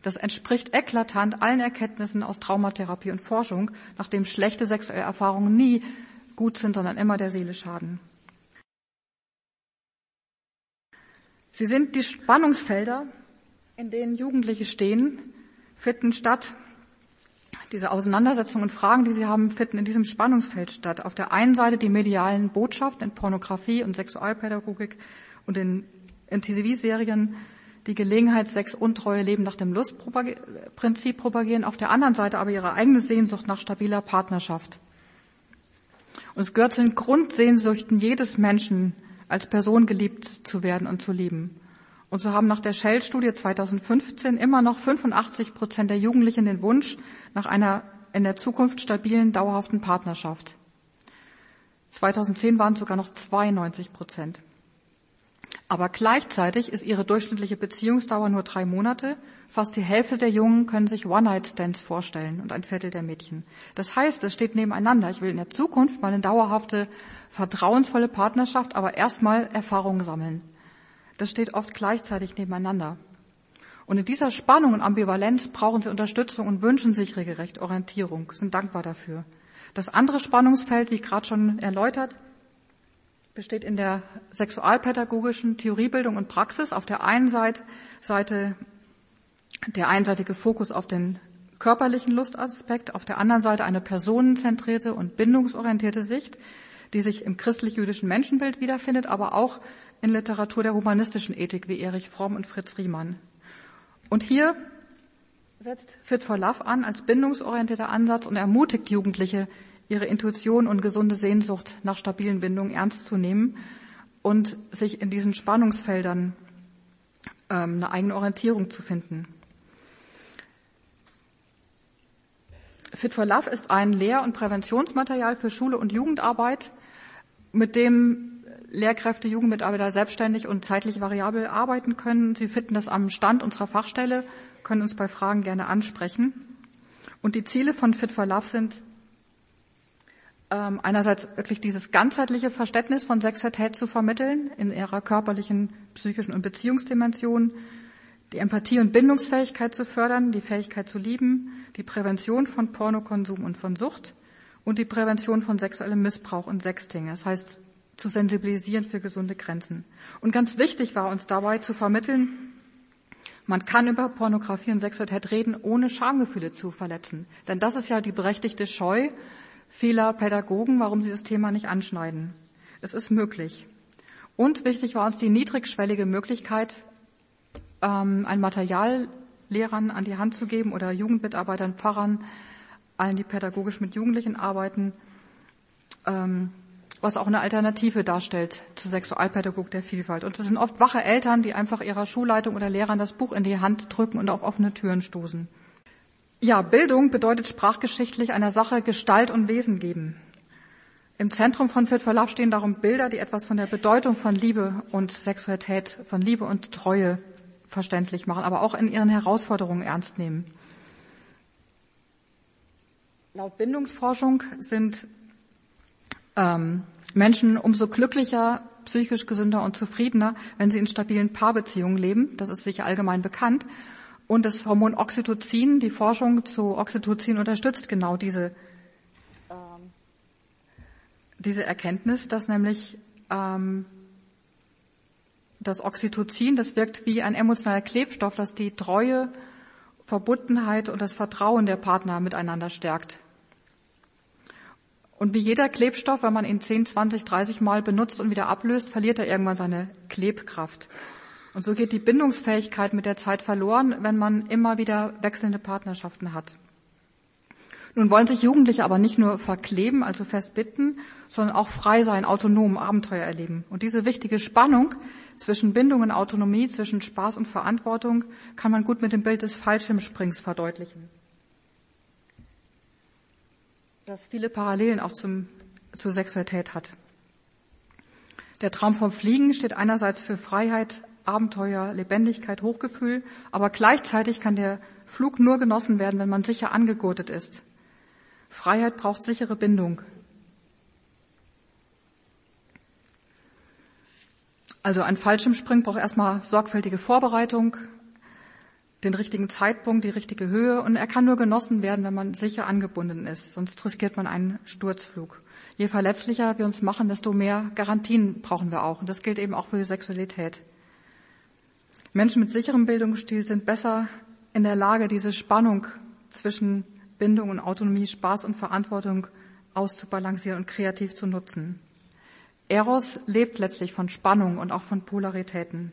Das entspricht eklatant allen Erkenntnissen aus Traumatherapie und Forschung, nachdem schlechte sexuelle Erfahrungen nie gut sind, sondern immer der Seele schaden. Sie sind die Spannungsfelder, in denen Jugendliche stehen, finden statt diese Auseinandersetzungen und Fragen, die Sie haben, finden in diesem Spannungsfeld statt. Auf der einen Seite die medialen Botschaften in Pornografie und Sexualpädagogik und in, in TV-Serien, die Gelegenheit, Sex, Untreue, Leben nach dem Lustprinzip propagieren. Auf der anderen Seite aber ihre eigene Sehnsucht nach stabiler Partnerschaft. Und es gehört zu den Grundsehnsüchten jedes Menschen, als Person geliebt zu werden und zu lieben. Und so haben nach der Shell-Studie 2015 immer noch 85 Prozent der Jugendlichen den Wunsch nach einer in der Zukunft stabilen, dauerhaften Partnerschaft. 2010 waren es sogar noch 92 Prozent. Aber gleichzeitig ist ihre durchschnittliche Beziehungsdauer nur drei Monate. Fast die Hälfte der Jungen können sich One-Night-Stands vorstellen und ein Viertel der Mädchen. Das heißt, es steht nebeneinander. Ich will in der Zukunft mal eine dauerhafte, vertrauensvolle Partnerschaft, aber erstmal Erfahrungen sammeln. Das steht oft gleichzeitig nebeneinander. Und in dieser Spannung und Ambivalenz brauchen sie Unterstützung und wünschen sich regelrecht Orientierung, sind dankbar dafür. Das andere Spannungsfeld, wie gerade schon erläutert, besteht in der sexualpädagogischen Theoriebildung und Praxis. Auf der einen Seite der einseitige Fokus auf den körperlichen Lustaspekt, auf der anderen Seite eine personenzentrierte und bindungsorientierte Sicht, die sich im christlich-jüdischen Menschenbild wiederfindet, aber auch in Literatur der humanistischen Ethik wie Erich Fromm und Fritz Riemann. Und hier setzt Fit for Love an als bindungsorientierter Ansatz und ermutigt Jugendliche, ihre Intuition und gesunde Sehnsucht nach stabilen Bindungen ernst zu nehmen und sich in diesen Spannungsfeldern ähm, eine eigene Orientierung zu finden. Fit for Love ist ein Lehr- und Präventionsmaterial für Schule und Jugendarbeit, mit dem Lehrkräfte, Jugendmitarbeiter selbstständig und zeitlich variabel arbeiten können. Sie finden das am Stand unserer Fachstelle, können uns bei Fragen gerne ansprechen. Und die Ziele von Fit for Love sind ähm, einerseits wirklich dieses ganzheitliche Verständnis von Sexualität zu vermitteln in ihrer körperlichen, psychischen und Beziehungsdimension, die Empathie und Bindungsfähigkeit zu fördern, die Fähigkeit zu lieben, die Prävention von Pornokonsum und von Sucht und die Prävention von sexuellem Missbrauch und Sexting. Das heißt, zu sensibilisieren für gesunde Grenzen. Und ganz wichtig war uns dabei zu vermitteln, man kann über Pornografie und Sexualität reden, ohne Schamgefühle zu verletzen. Denn das ist ja die berechtigte Scheu vieler Pädagogen, warum sie das Thema nicht anschneiden. Es ist möglich. Und wichtig war uns die niedrigschwellige Möglichkeit, ähm, ein Material Lehrern an die Hand zu geben oder Jugendmitarbeitern, Pfarrern, allen, die pädagogisch mit Jugendlichen arbeiten, ähm, was auch eine Alternative darstellt zur Sexualpädagogik der Vielfalt. Und das sind oft wache Eltern, die einfach ihrer Schulleitung oder Lehrern das Buch in die Hand drücken und auf offene Türen stoßen. Ja, Bildung bedeutet sprachgeschichtlich einer Sache Gestalt und Wesen geben. Im Zentrum von Fit for Love stehen darum Bilder, die etwas von der Bedeutung von Liebe und Sexualität, von Liebe und Treue verständlich machen, aber auch in ihren Herausforderungen ernst nehmen. Laut Bindungsforschung sind ähm, Menschen umso glücklicher, psychisch gesünder und zufriedener, wenn sie in stabilen Paarbeziehungen leben. Das ist sicher allgemein bekannt. Und das Hormon Oxytocin, die Forschung zu Oxytocin unterstützt genau diese, ähm, diese Erkenntnis, dass nämlich ähm, das Oxytocin, das wirkt wie ein emotionaler Klebstoff, das die Treue, Verbundenheit und das Vertrauen der Partner miteinander stärkt. Und wie jeder Klebstoff, wenn man ihn 10, 20, 30 Mal benutzt und wieder ablöst, verliert er irgendwann seine Klebkraft. Und so geht die Bindungsfähigkeit mit der Zeit verloren, wenn man immer wieder wechselnde Partnerschaften hat. Nun wollen sich Jugendliche aber nicht nur verkleben, also festbitten, sondern auch frei sein, autonom Abenteuer erleben. Und diese wichtige Spannung zwischen Bindung und Autonomie, zwischen Spaß und Verantwortung kann man gut mit dem Bild des Fallschirmsprings verdeutlichen. Das viele Parallelen auch zum, zur Sexualität hat. Der Traum vom Fliegen steht einerseits für Freiheit, Abenteuer, Lebendigkeit, Hochgefühl, aber gleichzeitig kann der Flug nur genossen werden, wenn man sicher angegurtet ist. Freiheit braucht sichere Bindung. Also ein Fallschirmspringen braucht erstmal sorgfältige Vorbereitung, den richtigen Zeitpunkt, die richtige Höhe und er kann nur genossen werden, wenn man sicher angebunden ist, sonst riskiert man einen Sturzflug. Je verletzlicher wir uns machen, desto mehr Garantien brauchen wir auch und das gilt eben auch für die Sexualität. Menschen mit sicherem Bildungsstil sind besser in der Lage, diese Spannung zwischen Bindung und Autonomie, Spaß und Verantwortung auszubalancieren und kreativ zu nutzen. Eros lebt letztlich von Spannung und auch von Polaritäten.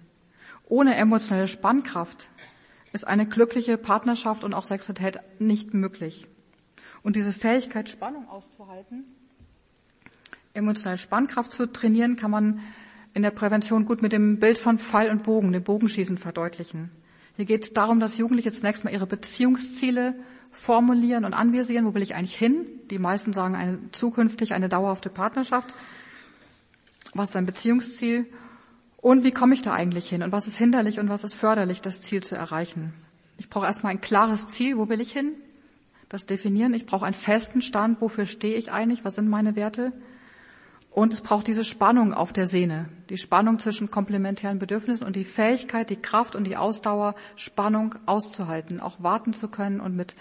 Ohne emotionale Spannkraft ist eine glückliche Partnerschaft und auch Sexualität nicht möglich. Und diese Fähigkeit, Spannung auszuhalten, emotionale Spannkraft zu trainieren, kann man in der Prävention gut mit dem Bild von Pfeil und Bogen, dem Bogenschießen verdeutlichen. Hier geht es darum, dass Jugendliche zunächst mal ihre Beziehungsziele formulieren und anvisieren. Wo will ich eigentlich hin? Die meisten sagen eine, zukünftig eine dauerhafte Partnerschaft. Was ist dein Beziehungsziel? Und wie komme ich da eigentlich hin? Und was ist hinderlich und was ist förderlich, das Ziel zu erreichen? Ich brauche erstmal ein klares Ziel. Wo will ich hin? Das definieren. Ich brauche einen festen Stand. Wofür stehe ich eigentlich? Was sind meine Werte? Und es braucht diese Spannung auf der Sehne, die Spannung zwischen komplementären Bedürfnissen und die Fähigkeit, die Kraft und die Ausdauer, Spannung auszuhalten, auch warten zu können und mit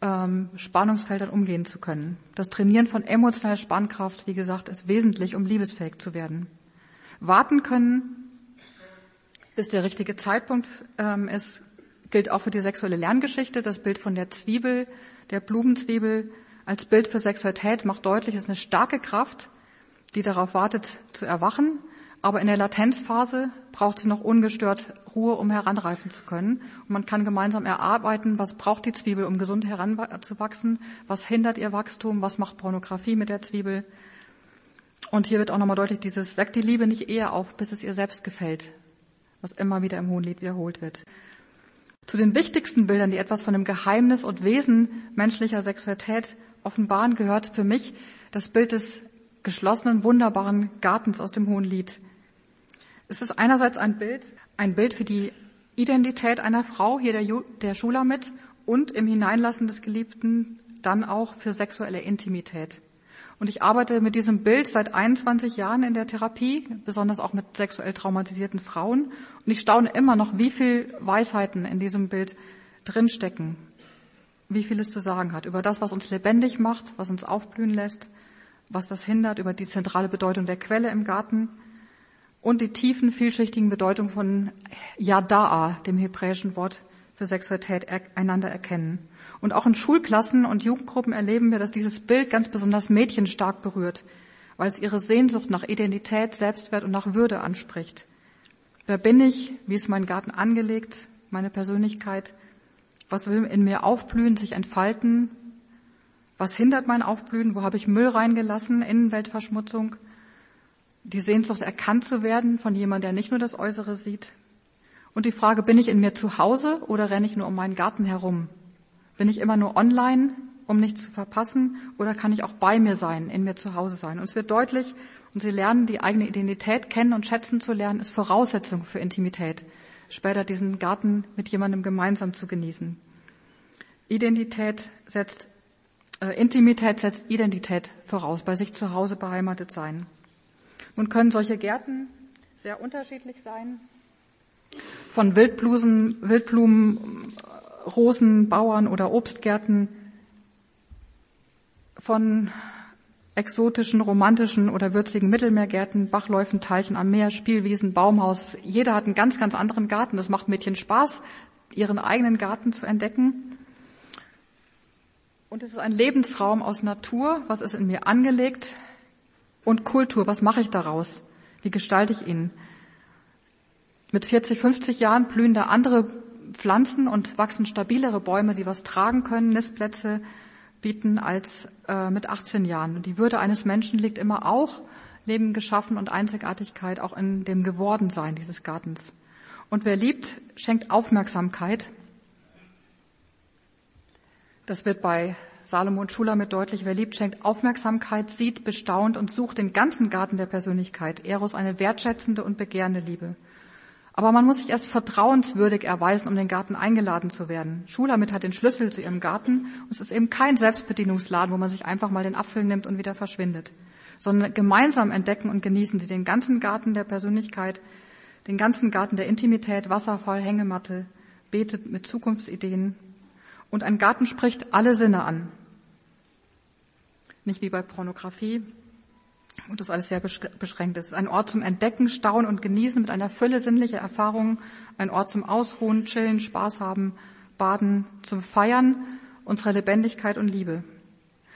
ähm, Spannungsfeldern umgehen zu können. Das Trainieren von emotionaler Spannkraft, wie gesagt, ist wesentlich, um liebesfähig zu werden. Warten können, bis der richtige Zeitpunkt ähm, ist, gilt auch für die sexuelle Lerngeschichte. Das Bild von der Zwiebel, der Blumenzwiebel als Bild für Sexualität macht deutlich, es ist eine starke Kraft, die darauf wartet zu erwachen. Aber in der Latenzphase braucht sie noch ungestört Ruhe, um heranreifen zu können. Und man kann gemeinsam erarbeiten, was braucht die Zwiebel, um gesund heranzuwachsen, was hindert ihr Wachstum, was macht Pornografie mit der Zwiebel. Und hier wird auch nochmal deutlich, dieses weckt die Liebe nicht eher auf, bis es ihr selbst gefällt, was immer wieder im Hohenlied wiederholt wird. Zu den wichtigsten Bildern, die etwas von dem Geheimnis und Wesen menschlicher Sexualität offenbaren, gehört für mich das Bild des geschlossenen, wunderbaren Gartens aus dem Hohen Lied. Es ist einerseits ein Bild, ein Bild für die Identität einer Frau, hier der, der Schulamit, und im Hineinlassen des Geliebten dann auch für sexuelle Intimität. Und ich arbeite mit diesem Bild seit 21 Jahren in der Therapie, besonders auch mit sexuell traumatisierten Frauen. Und ich staune immer noch, wie viel Weisheiten in diesem Bild drinstecken, wie viel es zu sagen hat über das, was uns lebendig macht, was uns aufblühen lässt, was das hindert, über die zentrale Bedeutung der Quelle im Garten und die tiefen, vielschichtigen Bedeutung von Yada'a, dem hebräischen Wort für Sexualität, einander erkennen. Und auch in Schulklassen und Jugendgruppen erleben wir, dass dieses Bild ganz besonders Mädchen stark berührt, weil es ihre Sehnsucht nach Identität, Selbstwert und nach Würde anspricht. Wer bin ich? Wie ist mein Garten angelegt? Meine Persönlichkeit? Was will in mir aufblühen, sich entfalten? Was hindert mein Aufblühen? Wo habe ich Müll reingelassen? Innenweltverschmutzung? Die Sehnsucht, erkannt zu werden von jemandem, der nicht nur das Äußere sieht. Und die Frage, bin ich in mir zu Hause oder renne ich nur um meinen Garten herum? Bin ich immer nur online um nichts zu verpassen, oder kann ich auch bei mir sein, in mir zu Hause sein? Und es wird deutlich, und sie lernen, die eigene Identität kennen und schätzen zu lernen, ist Voraussetzung für Intimität. Später diesen Garten mit jemandem gemeinsam zu genießen. Identität setzt, äh, Intimität setzt Identität voraus, bei sich zu Hause beheimatet sein. Nun können solche Gärten sehr unterschiedlich sein. Von Wildblusen, Wildblumen, Rosen, Bauern oder Obstgärten, von exotischen, romantischen oder würzigen Mittelmeergärten, Bachläufen, Teichen am Meer, Spielwiesen, Baumhaus. Jeder hat einen ganz, ganz anderen Garten. Das macht Mädchen Spaß, ihren eigenen Garten zu entdecken. Und es ist ein Lebensraum aus Natur, was ist in mir angelegt, und Kultur, was mache ich daraus? Wie gestalte ich ihn? Mit 40, 50 Jahren blühen da andere Pflanzen und wachsen stabilere Bäume, die was tragen können, Nistplätze bieten als äh, mit 18 Jahren. Und die Würde eines Menschen liegt immer auch neben Geschaffen und Einzigartigkeit auch in dem Gewordensein dieses Gartens. Und wer liebt, schenkt Aufmerksamkeit. Das wird bei Salomo und Schuler mit deutlich. Wer liebt, schenkt Aufmerksamkeit, sieht, bestaunt und sucht den ganzen Garten der Persönlichkeit. Eros eine wertschätzende und begehrende Liebe. Aber man muss sich erst vertrauenswürdig erweisen, um den Garten eingeladen zu werden. Schulamit hat den Schlüssel zu ihrem Garten und es ist eben kein Selbstbedienungsladen, wo man sich einfach mal den Apfel nimmt und wieder verschwindet, sondern gemeinsam entdecken und genießen sie den ganzen Garten der Persönlichkeit, den ganzen Garten der Intimität, Wasserfall, Hängematte, betet mit Zukunftsideen. Und ein Garten spricht alle Sinne an. Nicht wie bei Pornografie, und das alles sehr beschränkt ist. Ein Ort zum Entdecken, Staunen und Genießen mit einer Fülle sinnlicher Erfahrungen, ein Ort zum Ausruhen, Chillen, Spaß haben, Baden, zum Feiern unserer Lebendigkeit und Liebe.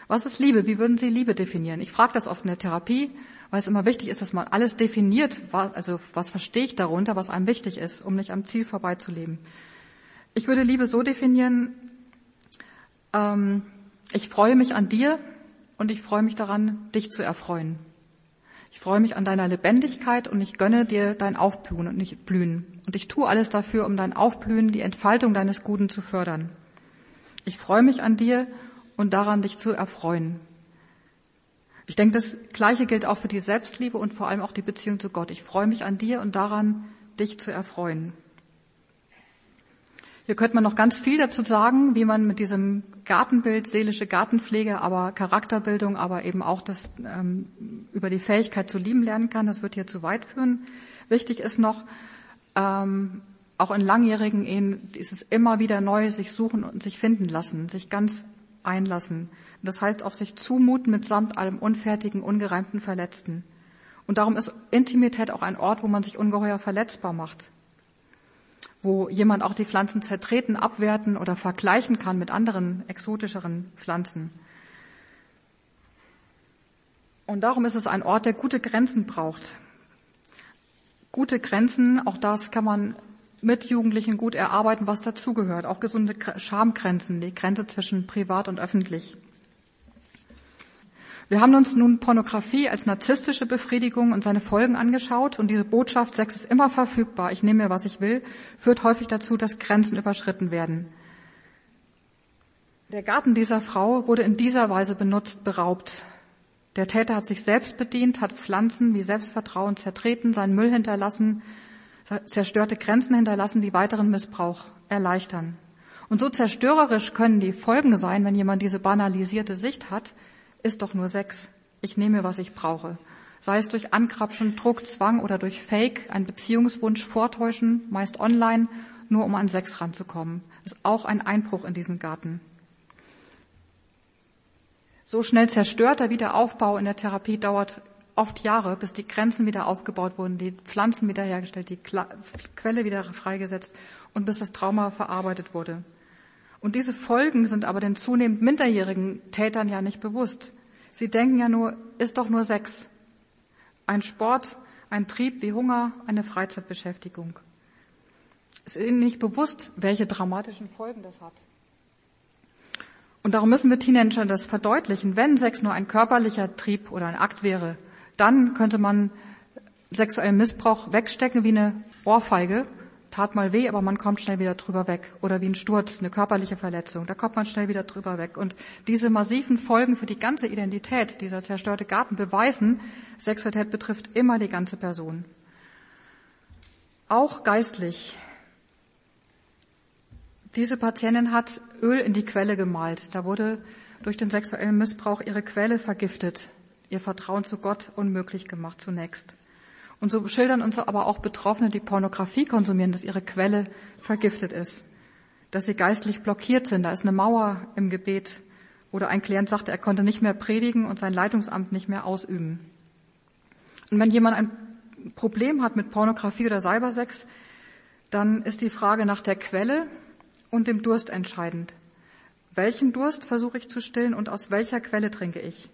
Was ist Liebe? Wie würden Sie Liebe definieren? Ich frage das oft in der Therapie, weil es immer wichtig ist, dass man alles definiert, was, also was verstehe ich darunter, was einem wichtig ist, um nicht am Ziel vorbeizuleben. Ich würde Liebe so definieren, ähm, ich freue mich an dir und ich freue mich daran, dich zu erfreuen. Ich freue mich an deiner Lebendigkeit und ich gönne dir dein Aufblühen und nicht Blühen. Und ich tue alles dafür, um dein Aufblühen, die Entfaltung deines Guten zu fördern. Ich freue mich an dir und daran, dich zu erfreuen. Ich denke, das Gleiche gilt auch für die Selbstliebe und vor allem auch die Beziehung zu Gott. Ich freue mich an dir und daran, dich zu erfreuen. Hier könnte man noch ganz viel dazu sagen, wie man mit diesem Gartenbild, seelische Gartenpflege, aber Charakterbildung, aber eben auch das ähm, über die Fähigkeit zu lieben lernen kann. Das wird hier zu weit führen. Wichtig ist noch, ähm, auch in langjährigen Ehen ist es immer wieder neu, sich suchen und sich finden lassen, sich ganz einlassen. Das heißt auch sich zumuten mitsamt allem Unfertigen, Ungereimten, Verletzten. Und darum ist Intimität auch ein Ort, wo man sich ungeheuer verletzbar macht wo jemand auch die Pflanzen zertreten, abwerten oder vergleichen kann mit anderen exotischeren Pflanzen. Und darum ist es ein Ort, der gute Grenzen braucht. Gute Grenzen, auch das kann man mit Jugendlichen gut erarbeiten, was dazugehört. Auch gesunde Schamgrenzen, die Grenze zwischen privat und öffentlich. Wir haben uns nun Pornografie als narzisstische Befriedigung und seine Folgen angeschaut und diese Botschaft, Sex ist immer verfügbar, ich nehme mir, was ich will, führt häufig dazu, dass Grenzen überschritten werden. Der Garten dieser Frau wurde in dieser Weise benutzt, beraubt. Der Täter hat sich selbst bedient, hat Pflanzen wie Selbstvertrauen zertreten, seinen Müll hinterlassen, zerstörte Grenzen hinterlassen, die weiteren Missbrauch erleichtern. Und so zerstörerisch können die Folgen sein, wenn jemand diese banalisierte Sicht hat, ist doch nur Sex. Ich nehme, was ich brauche. Sei es durch Ankrapschen, Druck, Zwang oder durch Fake, ein Beziehungswunsch vortäuschen, meist online, nur um an Sex ranzukommen. Ist auch ein Einbruch in diesen Garten. So schnell zerstörter Wiederaufbau in der Therapie dauert oft Jahre, bis die Grenzen wieder aufgebaut wurden, die Pflanzen wiederhergestellt, die Quelle wieder freigesetzt und bis das Trauma verarbeitet wurde. Und diese Folgen sind aber den zunehmend minderjährigen Tätern ja nicht bewusst. Sie denken ja nur, ist doch nur Sex. Ein Sport, ein Trieb wie Hunger, eine Freizeitbeschäftigung. Es ist ihnen nicht bewusst, welche dramatischen Folgen das hat. Und darum müssen wir Teenager das verdeutlichen. Wenn Sex nur ein körperlicher Trieb oder ein Akt wäre, dann könnte man sexuellen Missbrauch wegstecken wie eine Ohrfeige tat mal weh, aber man kommt schnell wieder drüber weg. Oder wie ein Sturz, eine körperliche Verletzung, da kommt man schnell wieder drüber weg. Und diese massiven Folgen für die ganze Identität, dieser zerstörte Garten, beweisen, Sexualität betrifft immer die ganze Person. Auch geistlich. Diese Patientin hat Öl in die Quelle gemalt. Da wurde durch den sexuellen Missbrauch ihre Quelle vergiftet, ihr Vertrauen zu Gott unmöglich gemacht zunächst. Und so schildern uns aber auch Betroffene, die Pornografie konsumieren, dass ihre Quelle vergiftet ist, dass sie geistlich blockiert sind. Da ist eine Mauer im Gebet. Oder ein Klient sagte, er konnte nicht mehr predigen und sein Leitungsamt nicht mehr ausüben. Und wenn jemand ein Problem hat mit Pornografie oder Cybersex, dann ist die Frage nach der Quelle und dem Durst entscheidend. Welchen Durst versuche ich zu stillen und aus welcher Quelle trinke ich?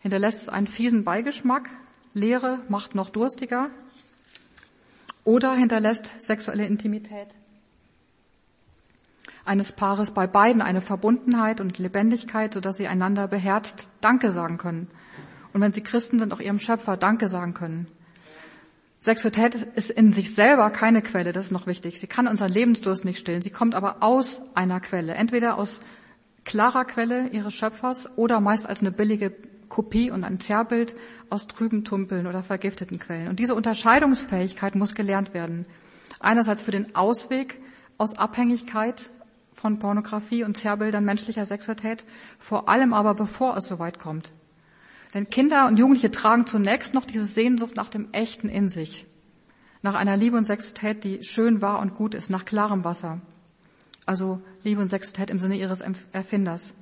Hinterlässt es einen fiesen Beigeschmack, Leere macht noch durstiger oder hinterlässt sexuelle Intimität eines Paares bei beiden eine Verbundenheit und Lebendigkeit, sodass sie einander beherzt Danke sagen können. Und wenn sie Christen sind, auch ihrem Schöpfer Danke sagen können. Sexualität ist in sich selber keine Quelle, das ist noch wichtig. Sie kann unseren Lebensdurst nicht stillen. Sie kommt aber aus einer Quelle. Entweder aus klarer Quelle ihres Schöpfers oder meist als eine billige Kopie und ein Zerrbild aus trüben Tumpeln oder vergifteten Quellen. Und diese Unterscheidungsfähigkeit muss gelernt werden. Einerseits für den Ausweg aus Abhängigkeit von Pornografie und Zerrbildern menschlicher Sexualität, vor allem aber bevor es soweit kommt. Denn Kinder und Jugendliche tragen zunächst noch diese Sehnsucht nach dem Echten in sich. Nach einer Liebe und Sexualität, die schön war und gut ist, nach klarem Wasser. Also Liebe und Sexualität im Sinne ihres Erfinders.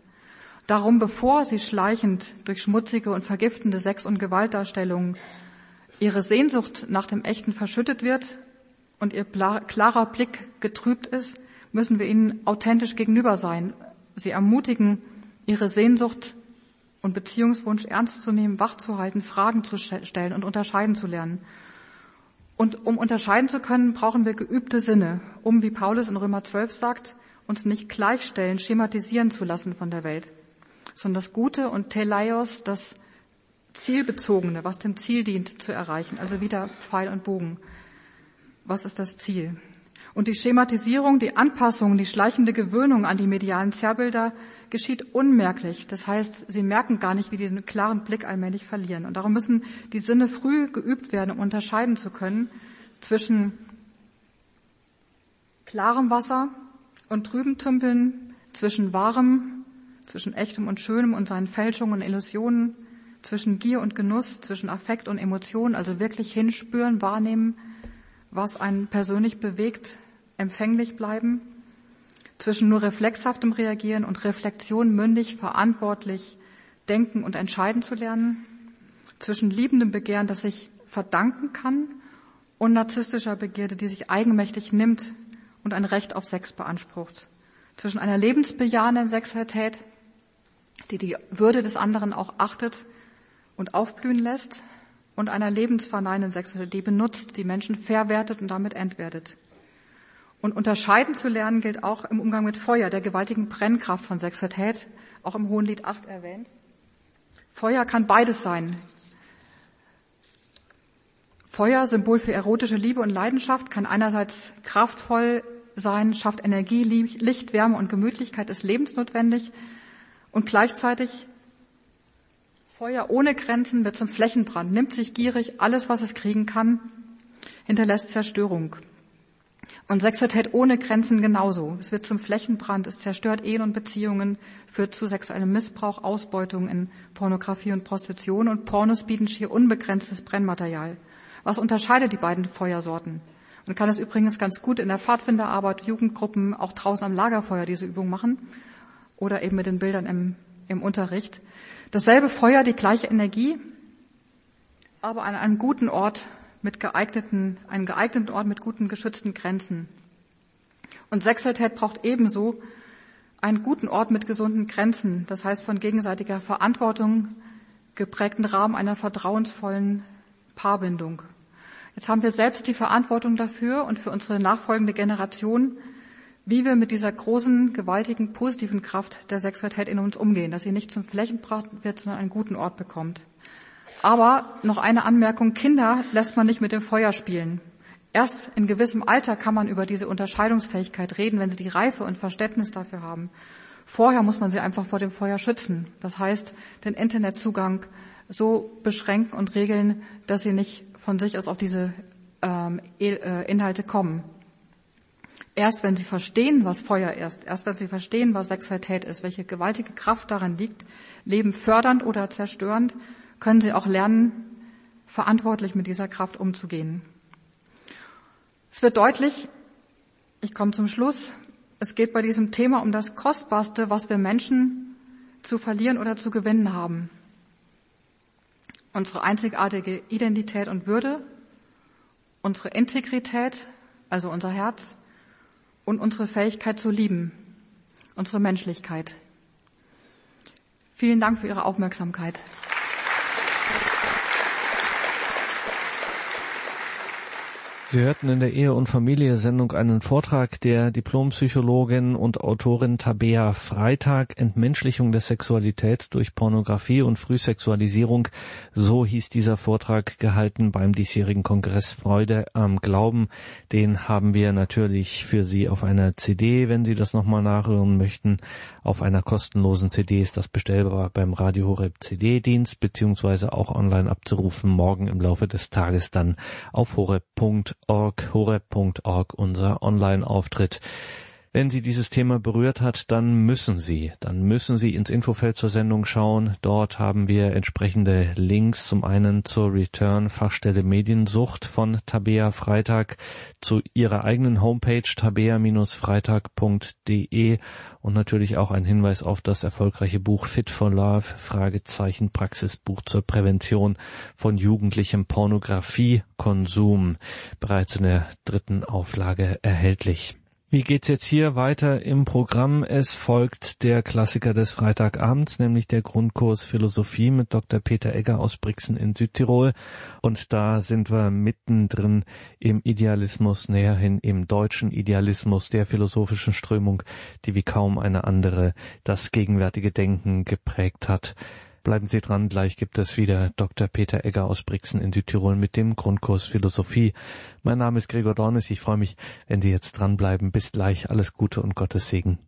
Darum, bevor sie schleichend durch schmutzige und vergiftende Sex- und Gewaltdarstellungen ihre Sehnsucht nach dem Echten verschüttet wird und ihr klarer Blick getrübt ist, müssen wir ihnen authentisch gegenüber sein. Sie ermutigen, ihre Sehnsucht und Beziehungswunsch ernst zu nehmen, wach zu halten, Fragen zu stellen und unterscheiden zu lernen. Und um unterscheiden zu können, brauchen wir geübte Sinne, um, wie Paulus in Römer 12 sagt, uns nicht gleichstellen, schematisieren zu lassen von der Welt sondern das Gute und Teleios, das Zielbezogene, was dem Ziel dient zu erreichen. Also wieder Pfeil und Bogen. Was ist das Ziel? Und die Schematisierung, die Anpassung, die schleichende Gewöhnung an die medialen Zerrbilder geschieht unmerklich. Das heißt, sie merken gar nicht, wie die diesen klaren Blick allmählich verlieren. Und darum müssen die Sinne früh geübt werden, um unterscheiden zu können zwischen klarem Wasser und trüben Tümpeln, zwischen wahrem zwischen echtem und schönem und seinen Fälschungen und Illusionen, zwischen Gier und Genuss, zwischen Affekt und Emotionen, also wirklich hinspüren, wahrnehmen, was einen persönlich bewegt, empfänglich bleiben, zwischen nur reflexhaftem Reagieren und Reflexion mündig, verantwortlich denken und entscheiden zu lernen, zwischen liebendem Begehren, das sich verdanken kann, und narzisstischer Begierde, die sich eigenmächtig nimmt und ein Recht auf Sex beansprucht, zwischen einer lebensbejahenden Sexualität, die die Würde des anderen auch achtet und aufblühen lässt und einer lebensverneinenden Sexualität, die benutzt, die Menschen verwertet und damit entwertet. Und unterscheiden zu lernen gilt auch im Umgang mit Feuer, der gewaltigen Brennkraft von Sexualität, auch im Hohenlied 8 erwähnt. Feuer kann beides sein. Feuer, Symbol für erotische Liebe und Leidenschaft, kann einerseits kraftvoll sein, schafft Energie, Licht, Wärme und Gemütlichkeit, ist lebensnotwendig. Und gleichzeitig Feuer ohne Grenzen wird zum Flächenbrand, nimmt sich gierig alles, was es kriegen kann, hinterlässt Zerstörung. Und Sexualität ohne Grenzen genauso. Es wird zum Flächenbrand, es zerstört Ehen und Beziehungen, führt zu sexuellem Missbrauch, Ausbeutung in Pornografie und Prostitution und Pornos bieten schier unbegrenztes Brennmaterial. Was unterscheidet die beiden Feuersorten? Man kann es übrigens ganz gut in der Pfadfinderarbeit, Jugendgruppen, auch draußen am Lagerfeuer diese Übung machen oder eben mit den Bildern im, im Unterricht. Dasselbe Feuer, die gleiche Energie, aber an einem guten Ort mit geeigneten, einen geeigneten Ort mit guten geschützten Grenzen. Und Sexualität braucht ebenso einen guten Ort mit gesunden Grenzen, das heißt von gegenseitiger Verantwortung geprägten Rahmen einer vertrauensvollen Paarbindung. Jetzt haben wir selbst die Verantwortung dafür und für unsere nachfolgende Generation wie wir mit dieser großen, gewaltigen, positiven Kraft der Sexualität in uns umgehen, dass sie nicht zum Flächenbrand wird, sondern einen guten Ort bekommt. Aber noch eine Anmerkung, Kinder lässt man nicht mit dem Feuer spielen. Erst in gewissem Alter kann man über diese Unterscheidungsfähigkeit reden, wenn sie die Reife und Verständnis dafür haben. Vorher muss man sie einfach vor dem Feuer schützen. Das heißt, den Internetzugang so beschränken und regeln, dass sie nicht von sich aus auf diese ähm, äh, Inhalte kommen. Erst wenn sie verstehen, was Feuer ist, erst wenn sie verstehen, was Sexualität ist, welche gewaltige Kraft darin liegt, Leben fördernd oder zerstörend, können sie auch lernen, verantwortlich mit dieser Kraft umzugehen. Es wird deutlich, ich komme zum Schluss, es geht bei diesem Thema um das Kostbarste, was wir Menschen zu verlieren oder zu gewinnen haben. Unsere einzigartige Identität und Würde, unsere Integrität, also unser Herz, und unsere Fähigkeit zu lieben, unsere Menschlichkeit. Vielen Dank für Ihre Aufmerksamkeit. Sie hörten in der Ehe- und Familie-Sendung einen Vortrag der Diplompsychologin und Autorin Tabea Freitag, Entmenschlichung der Sexualität durch Pornografie und Frühsexualisierung. So hieß dieser Vortrag gehalten beim diesjährigen Kongress Freude am Glauben. Den haben wir natürlich für Sie auf einer CD, wenn Sie das nochmal nachhören möchten. Auf einer kostenlosen CD ist das bestellbar beim Radio Horeb CD-Dienst, beziehungsweise auch online abzurufen, morgen im Laufe des Tages dann auf horeb.org horeb.org, horeb.org, unser Online-Auftritt. Wenn Sie dieses Thema berührt hat, dann müssen Sie, dann müssen Sie ins Infofeld zur Sendung schauen. Dort haben wir entsprechende Links. Zum einen zur Return Fachstelle Mediensucht von Tabea Freitag, zu ihrer eigenen Homepage tabea-freitag.de und natürlich auch ein Hinweis auf das erfolgreiche Buch Fit for Love, Fragezeichen Praxisbuch zur Prävention von jugendlichem Pornografiekonsum, bereits in der dritten Auflage erhältlich. Wie geht's jetzt hier weiter im Programm? Es folgt der Klassiker des Freitagabends, nämlich der Grundkurs Philosophie mit Dr. Peter Egger aus Brixen in Südtirol. Und da sind wir mittendrin im Idealismus, näherhin im deutschen Idealismus der philosophischen Strömung, die wie kaum eine andere das gegenwärtige Denken geprägt hat. Bleiben Sie dran, gleich gibt es wieder Dr. Peter Egger aus Brixen in Südtirol mit dem Grundkurs Philosophie. Mein Name ist Gregor Dornis, ich freue mich, wenn Sie jetzt dranbleiben. Bis gleich, alles Gute und Gottes Segen.